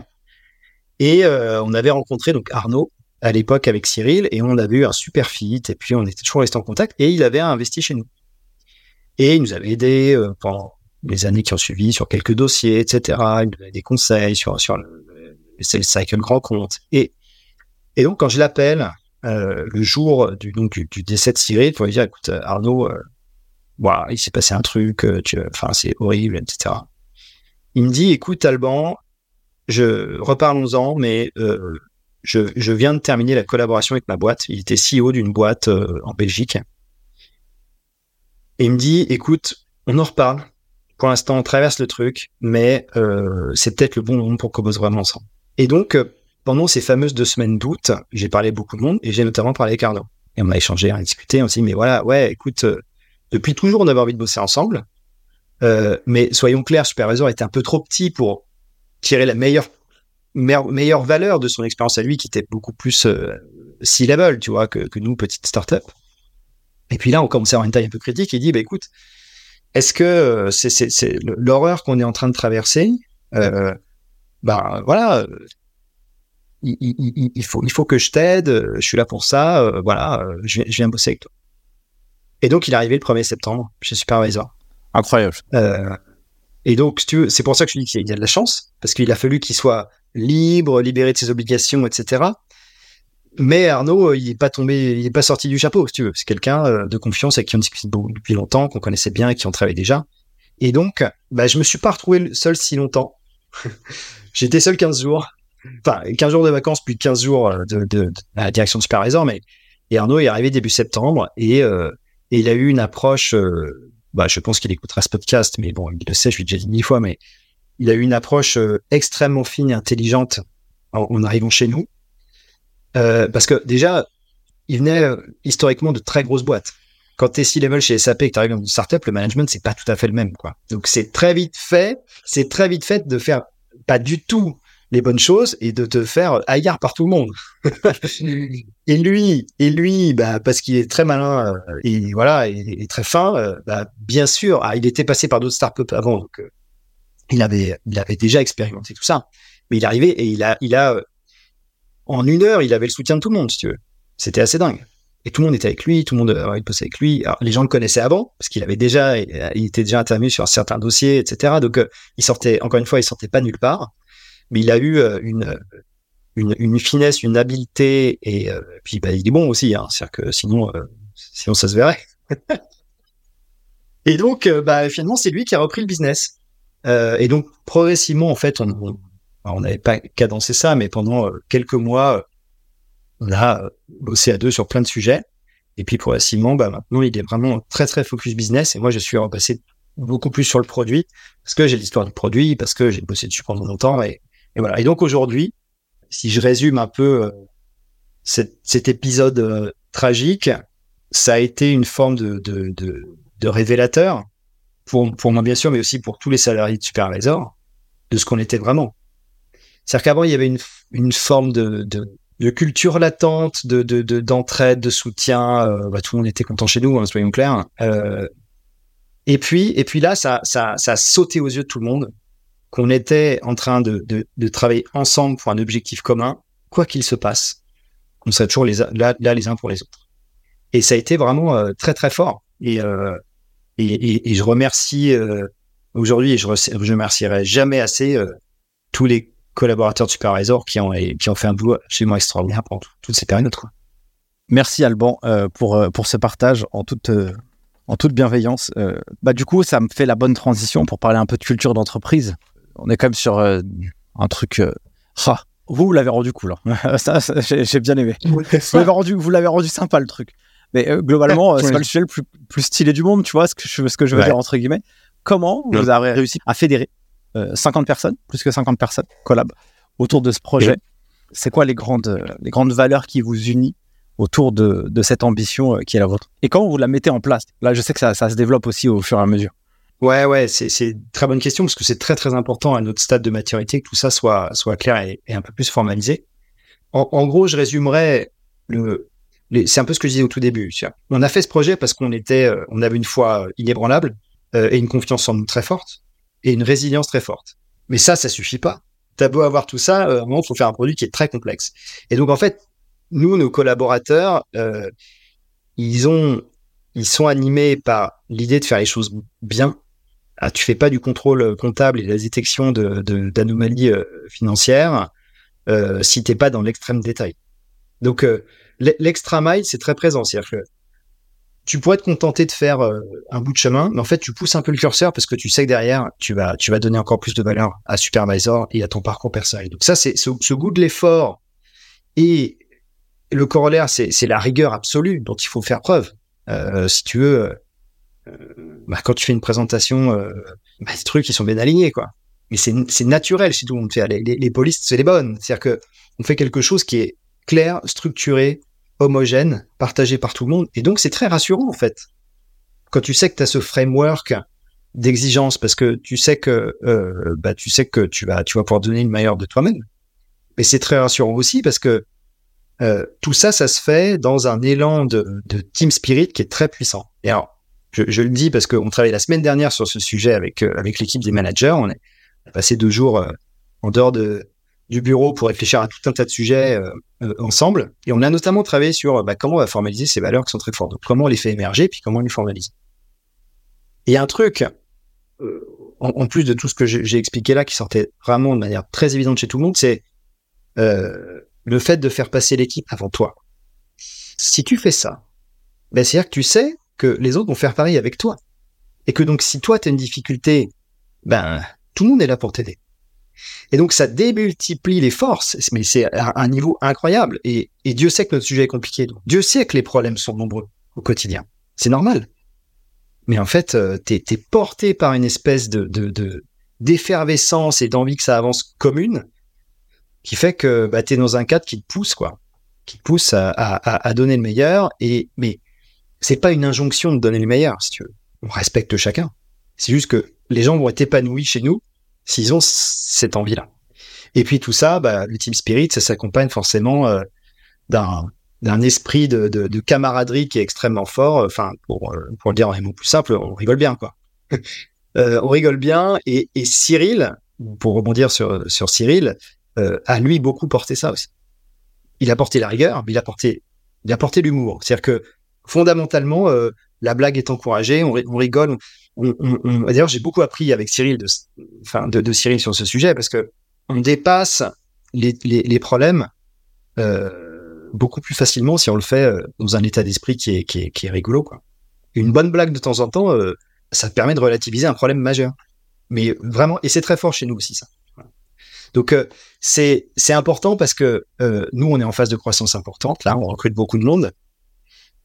Et on avait rencontré donc Arnaud à l'époque avec Cyril et on avait eu un super fit et puis on était toujours resté en contact et il avait investi chez nous. Et il nous avait aidé pendant les années qui ont suivi sur quelques dossiers, etc. Il nous donnait des conseils sur, sur le, le cycle grand compte. Et et donc, quand je l'appelle euh, le jour du, donc, du, du décès de Cyril, pour lui dire, écoute, Arnaud, euh, il s'est passé un truc, euh, enfin, c'est horrible, etc. Il me dit, écoute, Alban, je reparlons-en, mais euh, je, je viens de terminer la collaboration avec ma boîte. Il était CEO d'une boîte euh, en Belgique. Et il me dit, écoute, on en reparle. Pour l'instant, on traverse le truc, mais euh, c'est peut-être le bon moment pour qu'on bosse vraiment ensemble. Et donc, euh, pendant ces fameuses deux semaines d'août, j'ai parlé à beaucoup de monde et j'ai notamment parlé avec Arnaud. Et on a échangé, on a discuté, on s'est dit, mais voilà, ouais, écoute, euh, depuis toujours, on avait envie de bosser ensemble. Euh, mais soyons clairs, Supervisor était un peu trop petit pour tirer la meilleure meilleure, meilleure valeur de son expérience à lui, qui était beaucoup plus euh, C-level, tu vois, que, que nous, petite startup. Et puis là, on commençait à avoir une taille un peu critique. Il dit, bah écoute, est-ce que euh, c'est c'est l'horreur qu'on est en train de traverser euh, Ben voilà, il, il, il- faut il faut que je t'aide. Je suis là pour ça. euh, voilà, euh, je, viens- je viens bosser avec toi. Et donc, il est arrivé le 1er septembre chez Supervisor. Incroyable. Euh, et donc, si tu veux, c'est pour ça que je dis qu'il y a de la chance, parce qu'il a fallu qu'il soit libre, libéré de ses obligations, etc. Mais Arnaud, euh, il n'est pas tombé, il n'est pas sorti du chapeau, si tu veux. C'est quelqu'un euh, de confiance avec qui on discute depuis longtemps, qu'on connaissait bien et qui on travaille déjà. Et donc, bah, je me suis pas retrouvé seul si longtemps. *laughs* J'étais seul 15 jours. Enfin, 15 jours de vacances, puis 15 jours euh, de, de, à la direction de Supervisor, mais et Arnaud est arrivé début septembre et, euh, il a eu une approche euh, bah, je pense qu'il écoutera ce podcast, mais bon, il le sait, je lui ai déjà dit mille fois, mais il a eu une approche extrêmement fine et intelligente en, arrivant chez nous. Parce que déjà, il venait historiquement de très grosses boîtes. Quand tu es C-level chez SAP et que tu arrives dans une startup, le management, c'est pas tout à fait le même. quoi. Donc c'est très vite fait, c'est très vite fait de faire pas du tout les bonnes choses et de te faire haïr par tout le monde. *laughs* et lui, et lui, bah, parce qu'il est très malin euh, et voilà, et, et très fin, euh, bah, bien sûr, ah, il était passé par d'autres startups avant, donc euh, il avait, il avait déjà expérimenté tout ça. Mais il est arrivé et il a, il a, euh, en une heure, il avait le soutien de tout le monde, si tu veux. C'était assez dingue. Et tout le monde était avec lui, tout le monde avait envie de bosser avec lui. Alors, les gens le connaissaient avant, parce qu'il avait déjà, il était déjà intervenu sur certains dossiers, etc. Donc, il sortait, encore une fois, il sortait pas nulle part. Mais il a eu euh, une, une, une finesse, une habileté, et euh, puis bah, il est bon aussi. Hein, C'est-à-dire que sinon, euh, sinon ça se verrait. *laughs* et donc, euh, bah, finalement, c'est lui qui a repris le business. Euh, et donc, progressivement, en fait, on on- n'avait pas cadencé ça, mais pendant euh, quelques mois, euh, on a euh, bossé à deux sur plein de sujets. Et puis, progressivement, bah, maintenant, il est vraiment très, très focus business. Et moi, je suis repassé beaucoup plus sur le produit, parce que j'ai l'histoire du produit, parce que j'ai bossé dessus pendant longtemps. Et, et voilà. Et donc, aujourd'hui, si je résume un peu euh, cet, épisode euh, tragique, ça a été une forme de, révélateur pour, pour moi bien sûr, mais aussi pour tous les salariés de Supervisor, de ce qu'on était vraiment. C'est-à-dire qu'avant, il y avait une, forme de, culture latente, de, de, de- d'entraide, de soutien. euh, bah, tout le monde était content chez nous, hein, soyons clairs. Et puis, et puis là, ça, ça, ça a sauté aux yeux de tout le monde qu'on était en train de, de, travailler ensemble pour un objectif commun, quoi qu'il se passe. On serait toujours là, les uns pour les autres. Et ça a été vraiment euh, très très fort. Et, euh, et, et, et je remercie euh, aujourd'hui, et je, je remercierai jamais assez tous les collaborateurs de Supervisor qui ont, qui ont fait un boulot absolument extraordinaire pendant tout- toutes ces périodes. Merci Alban pour, pour ce partage en toute, en toute bienveillance. Bah, du coup, ça me fait la bonne transition pour parler un peu de culture d'entreprise. On est quand même sur euh, un truc. euh, ah, vous, vous l'avez rendu cool. hein. *laughs* ça, ça, j'ai j'ai bien aimé. Vous l'avez rendu, vous l'avez rendu sympa le truc. Mais euh, globalement, c'est pas le sujet le plus, plus stylé du monde, tu vois ce que je, ce que je veux Ouais. dire entre guillemets. Comment Ouais. vous avez réussi à fédérer euh, 50 personnes, plus que 50 personnes, collab, autour de ce projet? C'est quoi les grandes, les grandes valeurs qui vous unissent autour de, de cette ambition euh, qui est la vôtre? Et comment vous la mettez en place? Là, je sais que ça, ça se développe aussi au fur et à mesure. Ouais, ouais, c'est une très bonne question parce que c'est très très important à notre stade de maturité que tout ça soit soit clair et, un peu plus formalisé. En, en gros, je résumerais le. C'est un peu ce que je disais au tout début. On a fait ce projet parce qu'on était, euh, on avait une foi inébranlable euh, et une confiance en nous très forte et une résilience très forte. Mais ça, ça suffit pas. T'as beau avoir tout ça, euh, moment, faut faire un produit qui est très complexe. Et donc, en fait, nous, nos collaborateurs, euh, ils ont, ils sont animés par l'idée de faire les choses bien. Ah, tu fais pas du contrôle euh, comptable et de la détection de, de- d'anomalies euh, financières euh, si t'es pas dans l'extrême détail. Donc, euh, l'e- l'extra mile, c'est très présent. C'est-à-dire que tu pourrais te contenter de faire euh, un bout de chemin, mais en fait, tu pousses un peu le curseur parce que tu sais que derrière, tu vas, tu vas donner encore plus de valeur à Supervisor et à ton parcours personnel. Donc ça, c'est ce, ce goût de l'effort Et le corollaire, c'est la rigueur absolue dont il faut faire preuve. Si tu veux, bah, quand tu fais une présentation, euh, bah, des trucs qui sont bien alignés, quoi. Mais c'est naturel si tout le monde fait. Les, les, les polices, c'est les bonnes. C'est-à-dire que on fait quelque chose qui est clair, structuré, homogène, partagé par tout le monde. Et donc, c'est très rassurant, en fait. Quand tu sais que tu as ce framework d'exigence, parce que tu sais que, euh, bah, tu sais que tu vas, pouvoir donner le meilleur de toi-même. Mais c'est très rassurant aussi parce que euh, tout ça, ça se fait dans un élan de, de, team spirit qui est très puissant. Et alors, je, le dis parce qu'on travaille la semaine dernière sur ce sujet avec euh, l'équipe des managers. On, a passé deux jours euh, en dehors de du bureau pour réfléchir à tout un tas de sujets euh, ensemble. Et on a notamment travaillé sur bah, comment on va formaliser ces valeurs qui sont très fortes. Donc, comment on les fait émerger, puis comment on les formalise. Et un truc, en, plus de tout ce que j'ai expliqué là, qui sortait vraiment de manière très évidente chez tout le monde, c'est le fait de faire passer l'équipe avant toi. Si tu fais ça, ben c'est-à-dire que tu sais que les autres vont faire pareil avec toi. Et que donc si toi tu as une difficulté, ben tout le monde est là pour t'aider. Et donc ça démultiplie les forces, mais c'est à un niveau incroyable. Et, et, Dieu sait que notre sujet est compliqué. Dieu sait que les problèmes sont nombreux au quotidien. C'est normal. Mais en fait, euh, t'es es porté par une espèce de d'effervescence et d'envie que ça avance commune qui fait que bah, tu es dans un cadre qui te pousse, quoi, qui te pousse à, à, à donner le meilleur. Et mais c'est pas une injonction de donner le meilleur, si tu veux. On respecte chacun. C'est juste que les gens vont être épanouis chez nous s'ils ont cette envie-là. Et puis tout ça, bah, le team spirit, ça s'accompagne forcément euh, d'un esprit de, de, de, camaraderie qui est extrêmement fort. Enfin, pour, euh, pour le dire en un mot plus simple, on rigole bien, quoi. *laughs* euh, on rigole bien. Et, et Cyril, pour rebondir sur, sur Cyril, euh, a lui beaucoup porté ça aussi. Il a porté la rigueur, mais il a porté, il a porté l'humour. C'est-à-dire que fondamentalement, euh, la blague est encouragée, on, rigole. D'ailleurs, j'ai beaucoup appris avec Cyril, de, Cyril sur ce sujet, parce que on dépasse les, problèmes euh, beaucoup plus facilement si on le fait euh, dans un état d'esprit qui est, rigolo. Une bonne blague de temps en temps, ça permet de relativiser un problème majeur. Mais vraiment, et c'est très fort chez nous aussi ça. Donc c'est important parce que nous on est en phase de croissance importante. Là, on recrute beaucoup de monde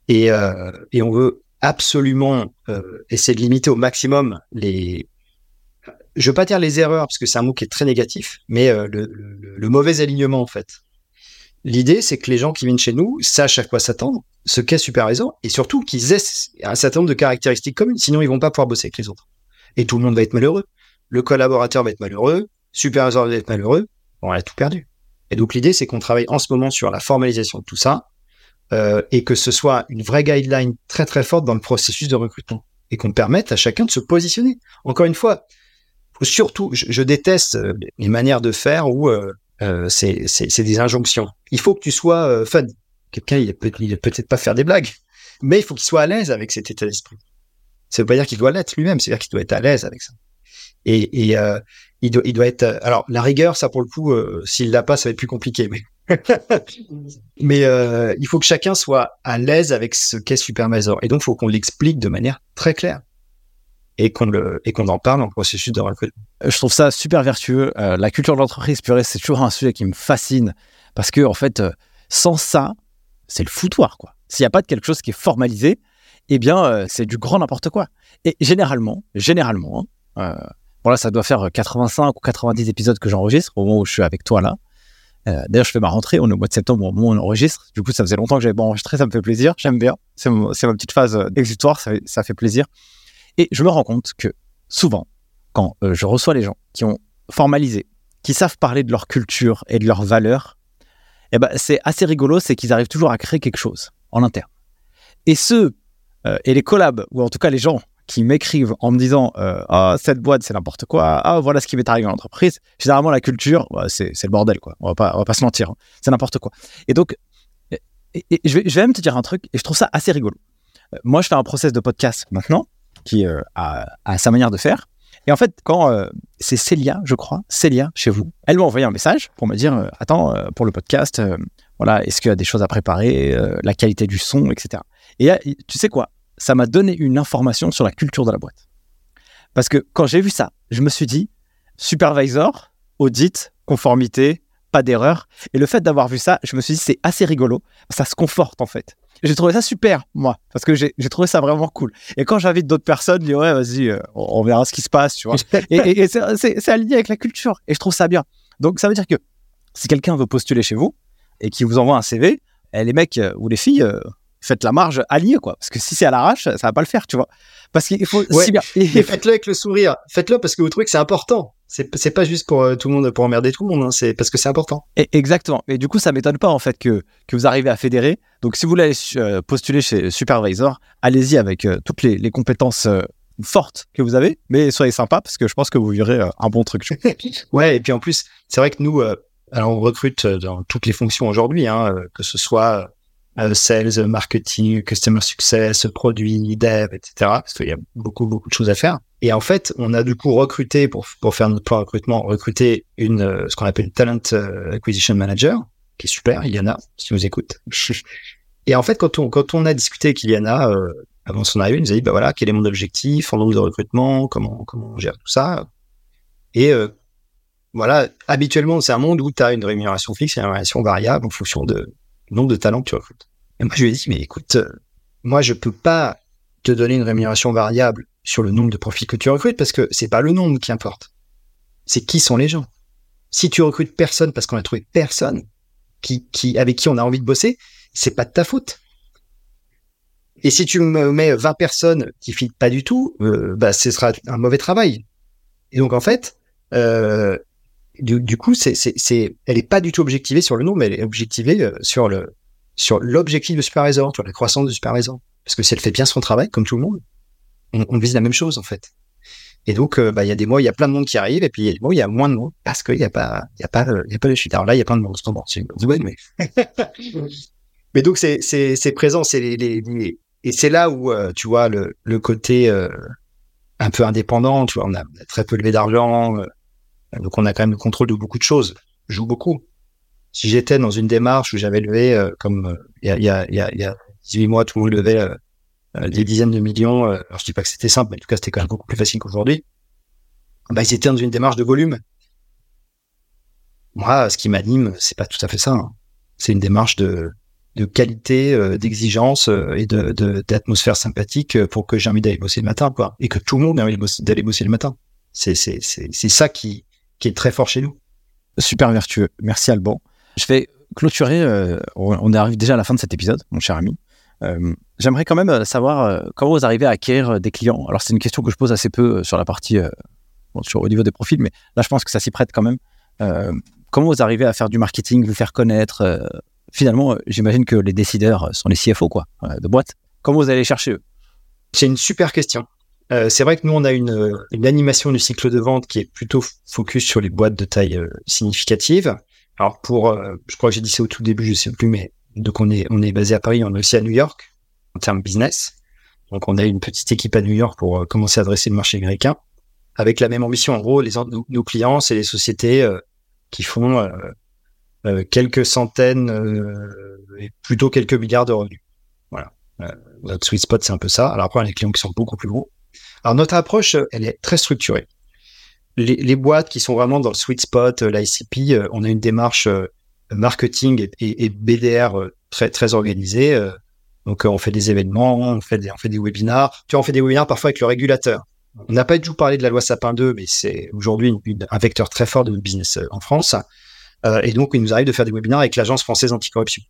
et euh, et on veut absolument euh, essayer de limiter au maximum les je veux pas dire les erreurs parce que c'est un mot qui est très négatif, mais euh, le, le, le, mauvais alignement en fait. L'idée, c'est que les gens qui viennent chez nous sachent à quoi s'attendre, ce qu'est supervisor, et surtout qu'ils aient un certain nombre de caractéristiques communes. Sinon, ils vont pas pouvoir bosser avec les autres. Et tout le monde va être malheureux. Le collaborateur va être malheureux, superviseur va être malheureux, on a tout perdu. Et donc l'idée, c'est qu'on travaille en ce moment sur la formalisation de tout ça et que ce soit une vraie guideline très très forte dans le processus de recrutement et qu'on permette à chacun de se positionner. Encore une fois, surtout, je, déteste euh, les manières de faire où euh, euh, c'est des injonctions. Il faut que tu sois euh, fun. Quelqu'un, il, peut, il peut-être pas faire des blagues, mais il faut qu'il soit à l'aise avec cet état d'esprit. Ça veut pas dire qu'il doit l'être lui-même, c'est-à-dire qu'il doit être à l'aise avec ça. Et, euh, il doit, être. Euh, alors la rigueur, ça pour le coup, euh, s'il l'a pas, ça va être plus compliqué. Mais *laughs* mais euh, il faut que chacun soit à l'aise avec ce qu'est Supervisor. Et donc, il faut qu'on l'explique de manière très claire et qu'on qu'on en parle en processus de recrutement. Je trouve ça super vertueux. Euh, la culture de l'entreprise, purée, c'est toujours un sujet qui me fascine parce que en fait, euh, sans ça, c'est le foutoir. S'il n'y a pas de quelque chose qui est formalisé, eh bien, euh, c'est du grand n'importe quoi. Et généralement, généralement, hein, Bon là, ça doit faire 85 ou 90 épisodes que j'enregistre au moment où je suis avec toi là. Euh, D'ailleurs, je fais ma rentrée, on est au mois de septembre au on enregistre. Du coup, ça faisait longtemps que j'avais pas enregistré, ça me fait plaisir, j'aime bien. C'est ma petite phase exutoire, ça, fait plaisir. Et je me rends compte que souvent, quand euh, je reçois les gens qui ont formalisé, qui savent parler de leur culture et de leurs valeurs, eh ben, c'est assez rigolo, c'est qu'ils arrivent toujours à créer quelque chose en interne. Et ceux, euh, et les collabs, ou en tout cas les gens qui m'écrivent en me disant euh, ah cette boîte c'est n'importe quoi. Ah voilà ce qui m'est arrivé dans l'entreprise. Généralement la culture bah, c'est le bordel quoi. On va pas on va pas se mentir hein. c'est n'importe quoi. Et donc je vais je vais même te dire un truc et je trouve ça assez rigolo. Euh, moi je fais un process de podcast maintenant qui euh, a, a sa manière de faire. Et en fait quand euh, c'est Célia je crois Célia chez vous elle m'a envoyé un message pour me dire attends pour le podcast voilà est-ce qu'il y a des choses à préparer la qualité du son etc et tu sais quoi? Ça m'a donné une information sur la culture de la boîte. Parce que quand j'ai vu ça, je me suis dit, supervisor, audit, conformité, pas d'erreur. Et le fait d'avoir vu ça, je me suis dit, c'est assez rigolo. Ça se conforte, en fait. J'ai trouvé ça super, moi, parce que j'ai trouvé ça vraiment cool. Et quand j'invite d'autres personnes, je dis, ouais, vas-y, euh, on verra ce qui se passe, tu vois. et, et c'est aligné avec la culture. Et je trouve ça bien. Donc, ça veut dire que si quelqu'un veut postuler chez vous et qui vous envoie un CV, eh, les mecs euh, ou les filles, euh, faites la marge alliée, quoi. Parce que si c'est à l'arrache, ça va pas le faire, tu vois. Parce qu'il faut si bien. faites-le avec le sourire. Faites-le parce que vous trouvez que c'est important. C'est pas juste pour euh, tout le monde, pour emmerder tout le monde. Hein. C'est parce que c'est important. Et exactement. Et du coup, ça m'étonne pas en fait que, que vous arrivez à fédérer. Donc, si vous voulez postuler chez Supervisor, allez-y avec toutes les, les compétences fortes que vous avez, mais soyez sympa parce que je pense que vous verrez un bon truc. *laughs* ouais, et puis en plus, c'est vrai que nous, alors, on recrute euh, dans toutes les fonctions aujourd'hui, hein, euh, que ce soit euh, sales, marketing, customer success, produit, dev, etc. Parce qu'il y a beaucoup, beaucoup de choses à faire. Et en fait, on a du coup recruté, pour, pour faire notre plan recrutement, recruté une, ce qu'on appelle une talent acquisition manager, qui est super, Iliana, si vous écoute. *laughs* Et en fait, quand on, quand on a discuté avec Iliana, avant son arrivée, il nous a dit, bah voilà, quel est mon objectif en nombre de recrutement, comment, comment on gère tout ça. Et voilà, habituellement, c'est un monde où tu as une rémunération fixe et une rémunération variable en fonction de, nombre de talents que tu recrutes. Et moi, je lui ai dit, mais écoute, euh, moi, je peux pas te donner une rémunération variable sur le nombre de profils que tu recrutes parce que c'est pas le nombre qui importe. C'est qui sont les gens. Si tu recrutes personne parce qu'on a trouvé personne qui, qui, avec qui on a envie de bosser, c'est pas de ta faute. Et si tu me mets 20 personnes qui fitent pas du tout, euh, bah, ce sera un mauvais travail. Et donc, en fait, euh, du, coup, c'est, c'est, elle est pas du tout objectivée sur le nom, mais elle est objectivée euh, sur le, sur l'objectif de supervisor, sur la croissance de supervisor. Parce que si elle fait bien son travail, comme tout le monde, on, vise la même chose, en fait. Et donc, euh, bah, il y a des mois, il y a plein de monde qui arrive, et puis il y a des mois, il y a moins de monde, parce qu'il n'y a pas, il y a pas, il y a pas de chute. Alors là, il y a plein de monde en ce moment, c'est mais. *laughs* mais donc, c'est, c'est, c'est présent, c'est les, les, et c'est là où, euh, tu vois, le, le côté, un peu indépendant, tu vois, on a très peu levé d'argent, donc on a quand même le contrôle de beaucoup de choses. Je joue beaucoup. Si j'étais dans une démarche où j'avais levé, euh, comme euh, il y, a, y, a, y, a, 18 mois, tout le monde levait euh, des dizaines de millions. alors je dis pas que c'était simple, mais en tout cas c'était quand même beaucoup plus facile qu'aujourd'hui. Bah, ils étaient dans une démarche de volume. Moi, ce qui m'anime, c'est pas tout à fait ça. Hein. C'est une démarche de, de qualité, d'exigence et de, d'atmosphère sympathique pour que j'ai envie d'aller bosser le matin, quoi. Et que tout le monde ait envie d'aller bosser le matin. C'est, c'est, c'est ça qui, qui est très fort chez nous. Super vertueux. Merci Alban. Je vais clôturer. Euh, on arrive déjà à la fin de cet épisode, mon cher ami. Euh, j'aimerais quand même euh, savoir comment vous arrivez à acquérir des clients. Alors, c'est une question que je pose assez peu sur la partie, sur, au niveau des profils, mais là, je pense que ça s'y prête quand même. comment vous arrivez à faire du marketing, vous faire connaître Finalement, j'imagine que les décideurs sont les CFO quoi, de boîte. Comment vous allez chercher eux? C'est une super question. Euh, c'est vrai que nous, on a une, une, animation du cycle de vente qui est plutôt focus sur les boîtes de taille euh, significative. Alors pour, euh, je crois que j'ai dit ça au tout début, je sais plus, mais donc on est on est basé à Paris, on est aussi à New York en termes business. Donc on a une petite équipe à New York pour commencer à adresser le marché américain avec la même ambition. En gros, les nos, clients, c'est les sociétés qui font quelques centaines et plutôt quelques milliards de revenus. Voilà. notre sweet spot, c'est un peu ça. Alors après, on a des clients qui sont beaucoup plus gros. Alors notre approche, euh, elle est très structurée. Les, boîtes qui sont vraiment dans le sweet spot, euh, l'ICP, euh, on a une démarche marketing et, BDR très très organisée. Donc on fait des événements, on fait des, on fait des webinars. Tu vois, on fait des webinars parfois avec le régulateur. On n'a pas du tout parlé de la loi Sapin 2, mais c'est aujourd'hui un vecteur très fort de notre business en France. et donc, il nous arrive de faire des webinars avec l'Agence française anticorruption.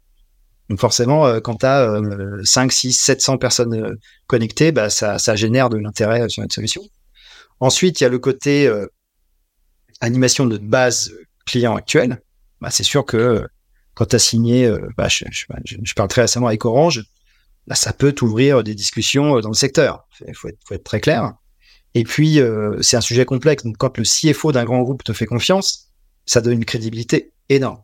Donc forcément, euh, quand tu as 5, 6, 700 personnes euh, connectées, bah, ça, génère de l'intérêt euh, sur notre solution. Ensuite, il y a le côté animation de base client actuel. Bah, c'est sûr que quand tu as signé, bah, je, parle très récemment avec Orange, ça peut t'ouvrir des discussions dans le secteur. Il faut être très clair. Et puis, c'est un sujet complexe. Donc, quand le CFO d'un grand groupe te fait confiance, ça donne une crédibilité énorme.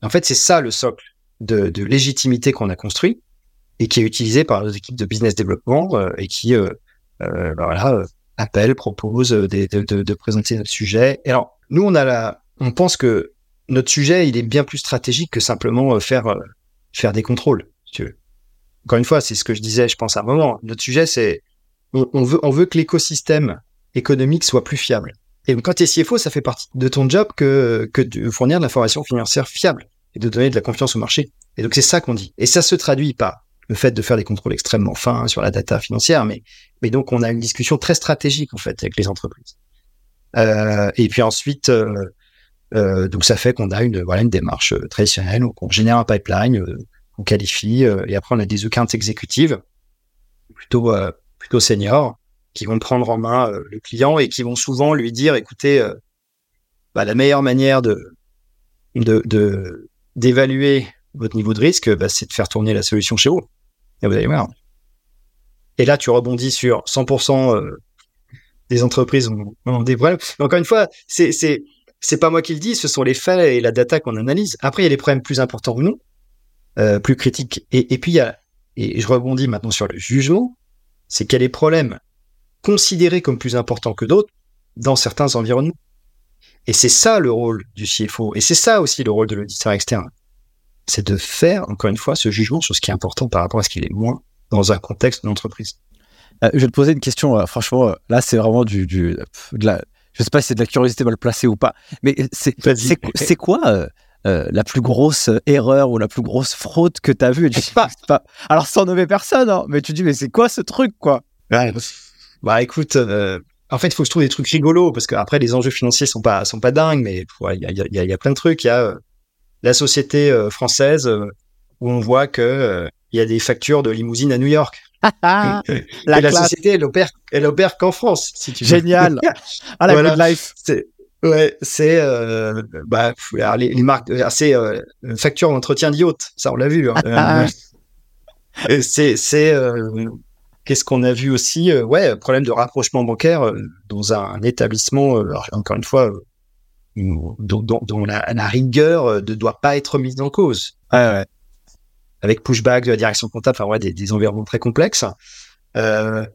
En fait, c'est ça le socle de, légitimité qu'on a construit et qui est utilisé par nos équipes de business développement euh, et qui euh, euh, bah voilà, appelle, propose de, de, présenter notre sujet. Et alors, nous, on a la, on pense que notre sujet, il est bien plus stratégique que simplement faire faire des contrôles. tu veux. Encore une fois, c'est ce que je disais, je pense à un moment. Notre sujet, c'est on, veut on veut que l'écosystème économique soit plus fiable. Et quand tu es CFO, ça fait partie de ton job que, que de fournir de l'information financière fiable et de donner de la confiance au marché. Et donc c'est ça qu'on dit. Et ça se traduit par le fait de faire des contrôles extrêmement fins sur la data financière, mais, mais donc on a une discussion très stratégique en fait avec les entreprises. Euh, et puis ensuite, euh, euh, donc ça fait qu'on a une voilà une démarche euh, traditionnelle, où on génère un pipeline, euh, on qualifie, et après on a des accounts exécutives plutôt plutôt seniors qui vont prendre en main le client et qui vont souvent lui dire écoutez, bah, la meilleure manière de de d'évaluer votre niveau de risque, bah, c'est de faire tourner la solution chez vous. Et vous allez voir. Et là, tu rebondis sur 100% des entreprises ont, des problèmes. encore une fois, c'est c'est pas moi qui le dis, ce sont les faits et la data qu'on analyse. Après, il y a des problèmes plus importants ou non, euh, plus critiques. Et, puis il y a et je rebondis maintenant sur le jugement, c'est qu'il y a des problèmes considérés comme plus importants que d'autres dans certains environnements. Et c'est ça le rôle du CFO. Et c'est ça aussi le rôle de l'auditeur externe. C'est de faire, encore une fois, ce jugement sur ce qui est important par rapport à ce qui est moins dans un contexte d'entreprise. Euh, je vais te poser une question, euh, franchement, euh, là, c'est vraiment du, du, de la, je sais pas si c'est de la curiosité mal placée ou pas, mais c'est, c'est, quoi la plus grosse erreur ou la plus grosse fraude que tu as vue pas, pas, Alors, sans nommer personne, hein, mais tu dis, mais c'est quoi ce truc, quoi? Bah, écoute, en fait, il faut que je trouve des trucs rigolos parce qu'après, les enjeux financiers sont pas, sont pas dingues, mais il y, a, y, a, y, a, plein de trucs. Il y a la société française où on voit que il y a des factures de limousine à New York. *laughs* la, la société, elle opère, elle opère qu'en France, si tu veux. Génial. *laughs* Ah, la good life. C'est, ouais, c'est, euh, bah, les, les, marques, euh, c'est euh, facture d'entretien d'yacht. Ça, on l'a vu. Hein. euh, c'est, c'est, euh, qu'est-ce qu'on a vu aussi? ouais, problème de rapprochement bancaire dans un, établissement, encore une fois, dont, dont, dont la, la, rigueur ne doit pas être mise en cause. Ouais, ouais avec pushback de la direction comptable, enfin ouais, des, des environnements très complexes. Euh,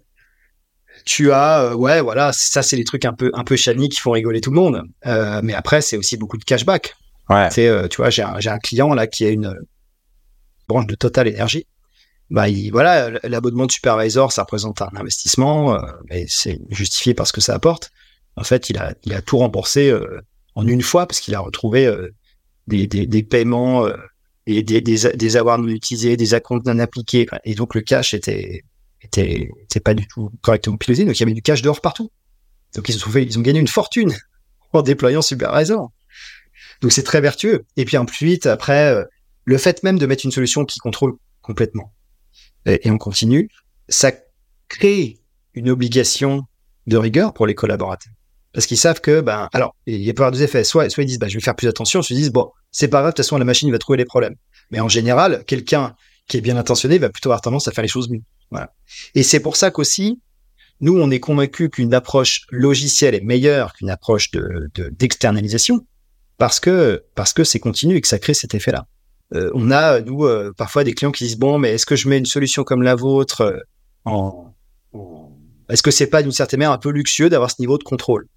tu as, euh, ouais, voilà, ça c'est les trucs un peu un peu shiny qui font rigoler tout le monde. Euh, mais après, c'est aussi beaucoup de cashback. Ouais. C'est, euh, tu vois, j'ai un, j'ai un client là qui a une branche de Total Energy. Bah, il, voilà, l'abonnement de supervisor, ça représente un investissement, euh, mais c'est justifié par ce que ça apporte. En fait, il a, il a tout remboursé en une fois parce qu'il a retrouvé des, des, des, paiements et des, des, des avoirs non utilisés, des accounts non appliqués. Et donc, le cash était, était, était pas du tout correctement piloté. Donc, il y avait du cash dehors partout. Donc, ils ont, fait, ils ont gagné une fortune *laughs* en déployant Supervisor. Donc, c'est très vertueux. Et puis, ensuite, après, euh, le fait même de mettre une solution qui contrôle complètement, et, et on continue, ça crée une obligation de rigueur pour les collaborateurs. Parce qu'ils savent que, ben, alors, il y a pas deux effets. Soit, soit ils disent, ben, je vais faire plus attention, soit ils disent, bon, c'est pas grave, de toute façon, la machine va trouver les problèmes. Mais en général, quelqu'un qui est bien intentionné va plutôt avoir tendance à faire les choses mieux. Voilà. Et c'est pour ça qu'aussi, nous, on est convaincu qu'une approche logicielle est meilleure qu'une approche de, d'externalisation parce que, parce que c'est continu et que ça crée cet effet-là. Euh, on a, nous, euh, parfois des clients qui disent, bon, mais est-ce que je mets une solution comme la vôtre euh, en, est-ce que c'est pas d'une certaine manière un peu luxueux d'avoir ce niveau de contrôle?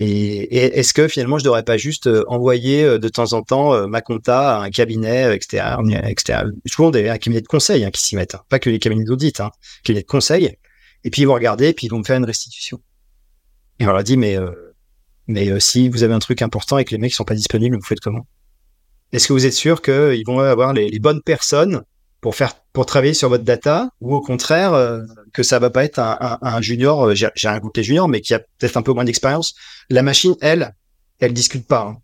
Et, est-ce que finalement je devrais pas juste euh, envoyer euh, de temps en temps euh, ma compta à un cabinet externe, externe souvent des un cabinet de conseil hein, qui s'y mettent, hein. pas que les cabinets d'audit, hein, cabinet de conseil. Et puis ils vont regarder, et puis ils vont me faire une restitution. Et on leur dit mais mais si vous avez un truc important et que les mecs sont pas disponibles, vous faites comment? Est-ce que vous êtes sûr qu'ils vont avoir les, bonnes personnes pour faire pour travailler sur votre data ou au contraire euh, que ça va pas être un, un, un junior euh, j'ai un goûter junior mais qui a peut-être un peu moins d'expérience? La machine elle elle discute pas hein.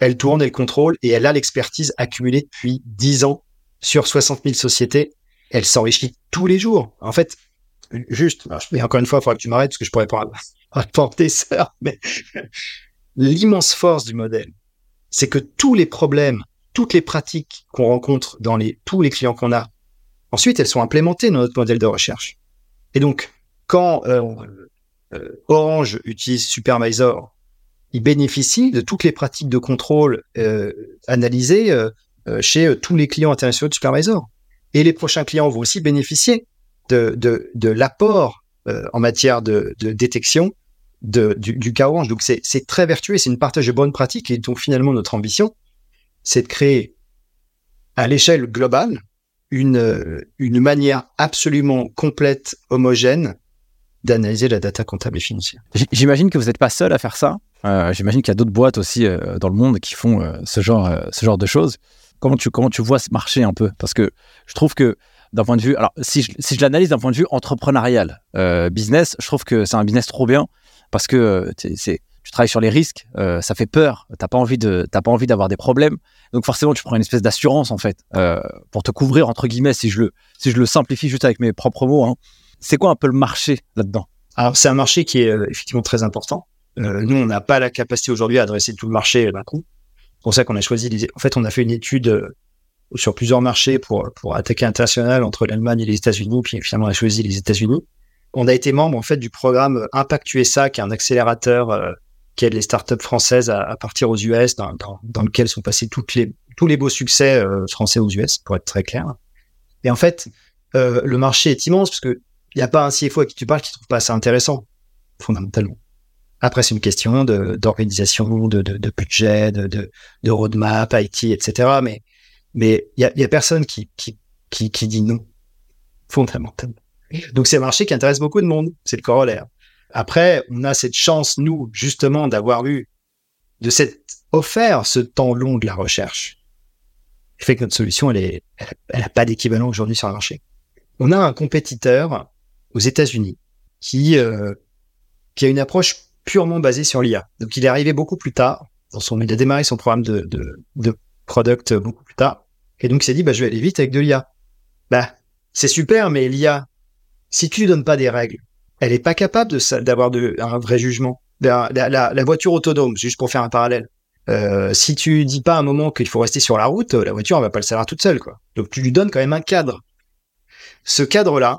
elle tourne elle contrôle et elle a l'expertise accumulée depuis 10 ans sur 60 000 sociétés. Elle s'enrichit tous les jours. En fait juste mais encore une fois il faudra que tu m'arrêtes parce que je pourrais pas apporter ça mais *laughs* l'immense force du modèle c'est que tous les problèmes toutes les pratiques qu'on rencontre dans les, tous les clients qu'on a, ensuite, elles sont implémentées dans notre modèle de recherche. Et donc, quand euh, euh, Orange utilise Supervisor, il bénéficie de toutes les pratiques de contrôle euh, analysées chez tous les clients internationaux de Supervisor. Et les prochains clients vont aussi bénéficier de, l'apport en matière de détection du, du Orange. Donc, c'est très vertueux, c'est une partage de bonnes pratiques. Et donc, finalement, notre ambition, c'est de créer à l'échelle globale une, une manière absolument complète, homogène d'analyser la data comptable et financière. J'imagine que vous n'êtes pas seul à faire ça. Euh, J'imagine qu'il y a d'autres boîtes aussi euh, dans le monde qui font euh, ce, genre, ce genre de choses. Comment tu, comment tu vois ce marché un peu? Parce que je trouve que d'un point de vue, alors si je, si je l'analyse d'un point de vue entrepreneurial, business, je trouve que c'est un business trop bien parce que euh, tu travailles sur les risques, euh, ça fait peur, t'as pas envie de, t'as pas envie d'avoir des problèmes, donc forcément tu prends une espèce d'assurance en fait euh, pour te couvrir entre guillemets si je le, si je le simplifie juste avec mes propres mots. Hein. C'est quoi un peu le marché là-dedans? Alors, c'est un marché qui est effectivement très important. Nous, on n'a pas la capacité aujourd'hui à adresser tout le marché d'un coup. C'est pour ça qu'on a choisi. En fait, on a fait une étude sur plusieurs marchés pour pour attaquer international entre l'Allemagne et les États-Unis. Puis finalement, on a choisi les États-Unis. On a été membre en fait du programme Impact USA, qui est un accélérateur euh, qui aide les startups françaises à, partir aux US, dans, lequel sont passés toutes les tous les beaux succès euh, français aux US, pour être très clair. Et en fait, euh, le marché est immense parce que il n'y a pas un CFO à qui tu parles qui trouve pas ça intéressant, fondamentalement. Après, c'est une question d'organisation, de, de, de budget, de, de, roadmap, IT, etc. Mais, mais il y a, y a personne qui, qui, qui, qui dit non, fondamentalement. Donc, c'est un marché qui intéresse beaucoup de monde. C'est le corollaire. Après, on a cette chance, nous, justement, d'avoir eu, de s'être offert ce temps long de la recherche. Qui fait que notre solution, elle est, elle, elle a pas d'équivalent aujourd'hui sur le marché. On a un compétiteur aux États-Unis qui, euh, qui a une approche purement basée sur l'IA. Donc, il est arrivé beaucoup plus tard. Dans son, il a démarré son programme de, de, de product beaucoup plus tard. Et donc, il s'est dit, bah, je vais aller vite avec de l'IA. Bah, c'est super, mais l'IA, si tu lui donnes pas des règles, elle est pas capable d'avoir un vrai jugement. La, voiture autonome, juste pour faire un parallèle. Euh, si tu dis pas à un moment qu'il faut rester sur la route, la voiture elle va pas le savoir toute seule, quoi. Donc tu lui donnes quand même un cadre. Ce cadre-là,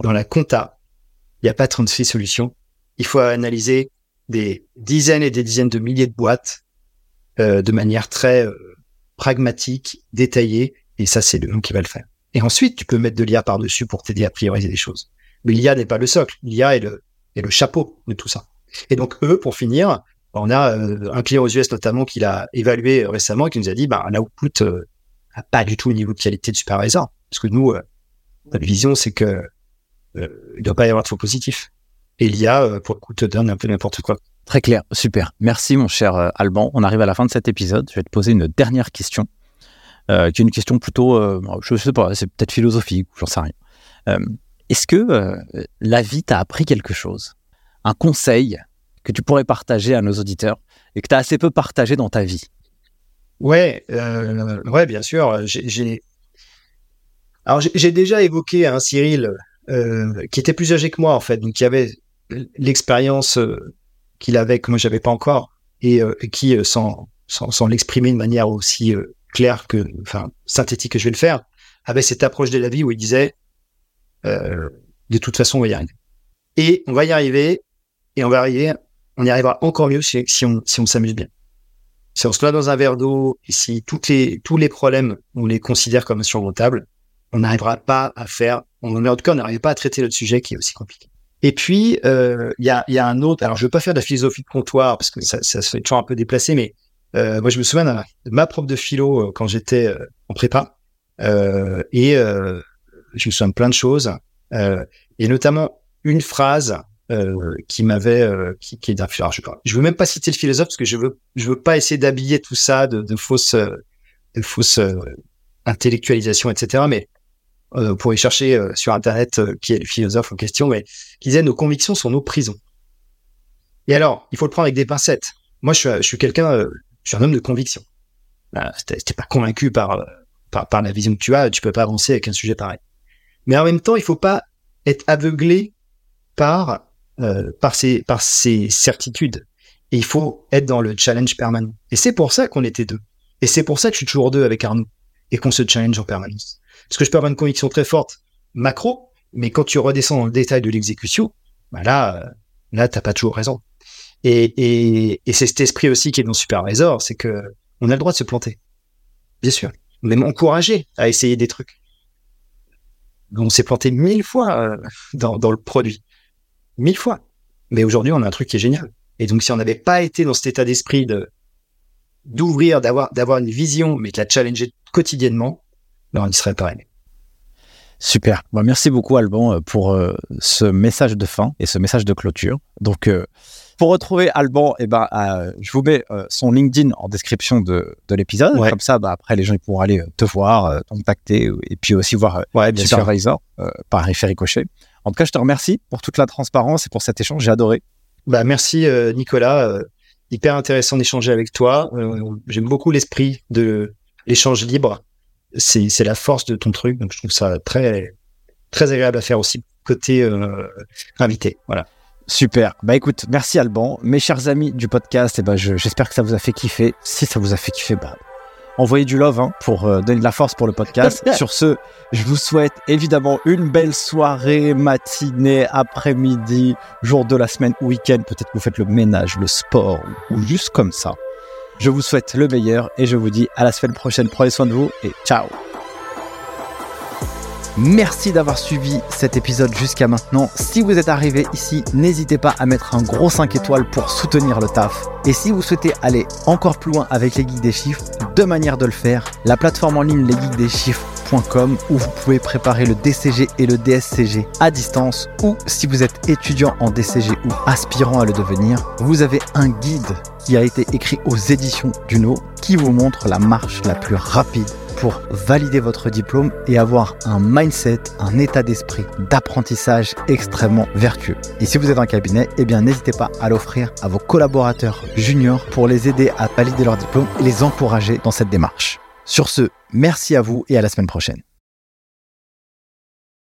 dans la compta, il n'y a pas 36 solutions. Il faut analyser des dizaines et des dizaines de milliers de boîtes euh, de manière très euh, pragmatique, détaillée, et ça c'est le qui va le faire. Et ensuite, tu peux mettre de l'IA par-dessus pour t'aider à prioriser les choses. Mais l'IA n'est pas le socle. L'IA est le, est le chapeau de tout ça. Et donc, eux, pour finir, on a euh, un client aux US notamment qui l'a évalué récemment et qui nous a dit, bah, un output euh, pas du tout le niveau de qualité de supervisor. Parce que nous, euh, notre vision, c'est que euh, il doit pas y avoir de faux positifs. Et l'IA, euh, pour le coup, te donne un peu n'importe quoi. Très clair, super. Merci mon cher euh, Alban. On arrive à la fin de cet épisode. Je vais te poser une dernière question, euh, qui est une question plutôt, euh, je sais pas, c'est peut-être philosophique, j'en sais rien. Euh, Est-ce que euh, la vie t'a appris quelque chose? Un conseil que tu pourrais partager à nos auditeurs et que tu as assez peu partagé dans ta vie? Ouais, euh, ouais, bien sûr. J'ai, alors j'ai déjà évoqué un Cyril euh, qui était plus âgé que moi en fait, donc qui avait l'expérience qu'il avait que moi j'avais pas encore et qui sans sans, l'exprimer de manière aussi claire que enfin synthétique que je vais le faire avait cette approche de la vie où il disait euh, de toute façon on va y arriver et on va y arriver et on va arriver on y arrivera encore mieux si, on si on s'amuse bien si on se noie dans un verre d'eau et si toutes les, tous les problèmes, on les considère comme insurmontables, on n'arrivera pas à faire, on, en tout cas, on n'arrive pas à traiter notre sujet qui est aussi compliqué. Et puis, euh, il y, a, y a un autre, alors je veux pas faire de la philosophie de comptoir parce que ça, ça se fait toujours un peu déplacé, mais euh, moi je me souviens de, ma prof de philo euh, quand j'étais euh, en prépa. Euh, et euh, je me souviens de plein de choses. Euh, et notamment une phrase qui m'avait qui, qui est d'un alors, je, je veux même pas citer le philosophe parce que je veux je veux pas essayer d'habiller tout ça de, de fausses de fausses intellectualisations etc mais euh, pour y chercher euh, sur internet euh, qui est le philosophe en question mais qui disait nos convictions sont nos prisons et alors il faut le prendre avec des pincettes. Moi je suis je suis quelqu'un je suis un homme de conviction euh, si t'es pas convaincu par, par par la vision que tu as tu peux pas avancer avec un sujet pareil mais en même temps il faut pas être aveuglé par euh, par ces par ces certitudes. Et il faut être dans le challenge permanent. Et c'est pour ça qu'on était deux. Et c'est pour ça que je suis toujours deux avec Arnaud et qu'on se challenge en permanence. Parce que je peux avoir une conviction très forte macro, mais quand tu redescends dans le détail de l'exécution, bah là, euh, là, t'as pas toujours raison. Et, c'est cet esprit aussi qui est dans Supervisor, c'est que on a le droit de se planter. Bien sûr. On est encouragé à essayer des trucs. On s'est planté mille fois euh, dans, le produit mille fois. Mais aujourd'hui, on a un truc qui est génial. Et donc, si on n'avait pas été dans cet état d'esprit de d'ouvrir, d'avoir d'avoir une vision, mais de la challenger quotidiennement, ben on y serait pas arrivé. Super. Bah, merci beaucoup, Alban, euh, pour euh, ce message de fin et ce message de clôture. Donc, pour retrouver Alban, eh ben, euh, je vous mets euh, son LinkedIn en description de, de l'épisode. Ouais. Comme ça, bah, après, les gens ils pourront aller euh, te voir, te contacter et puis aussi voir Ouais, bien. Supervisor par effet ricochet. En tout cas, je te remercie pour toute la transparence et pour cet échange. J'ai adoré. Bah, merci Nicolas. Hyper intéressant d'échanger avec toi. J'aime beaucoup l'esprit de l'échange libre. C'est c'est la force de ton truc. Donc je trouve ça très très agréable à faire aussi côté euh, invité. Voilà. Super. Bah écoute, merci Alban. Mes chers amis du podcast, eh ben, je- j'espère que ça vous a fait kiffer. Si ça vous a fait kiffer, bah, envoyez du love hein, pour euh, donner de la force pour le podcast. *laughs* Sur ce, je vous souhaite évidemment une belle soirée, matinée, après-midi, jour de la semaine week-end. Peut-être que vous faites le ménage, le sport ou juste comme ça. Je vous souhaite le meilleur et je vous dis à la semaine prochaine. Prenez soin de vous et ciao. Merci d'avoir suivi cet épisode jusqu'à maintenant. Si vous êtes arrivé ici, n'hésitez pas à mettre un gros 5 étoiles pour soutenir le taf. Et si vous souhaitez aller encore plus loin avec les geeks des chiffres, deux manières de le faire. La plateforme en ligne où vous pouvez préparer le DCG et le DSCG à distance ou si vous êtes étudiant en DCG ou aspirant à le devenir, vous avez un guide qui a été écrit aux éditions Duno qui vous montre la marche la plus rapide pour valider votre diplôme et avoir un mindset, un état d'esprit d'apprentissage extrêmement vertueux. Et si vous êtes en cabinet, eh bien n'hésitez pas à l'offrir à vos collaborateurs juniors pour les aider à valider leur diplôme et les encourager dans cette démarche. Sur ce, merci à vous et à la semaine prochaine.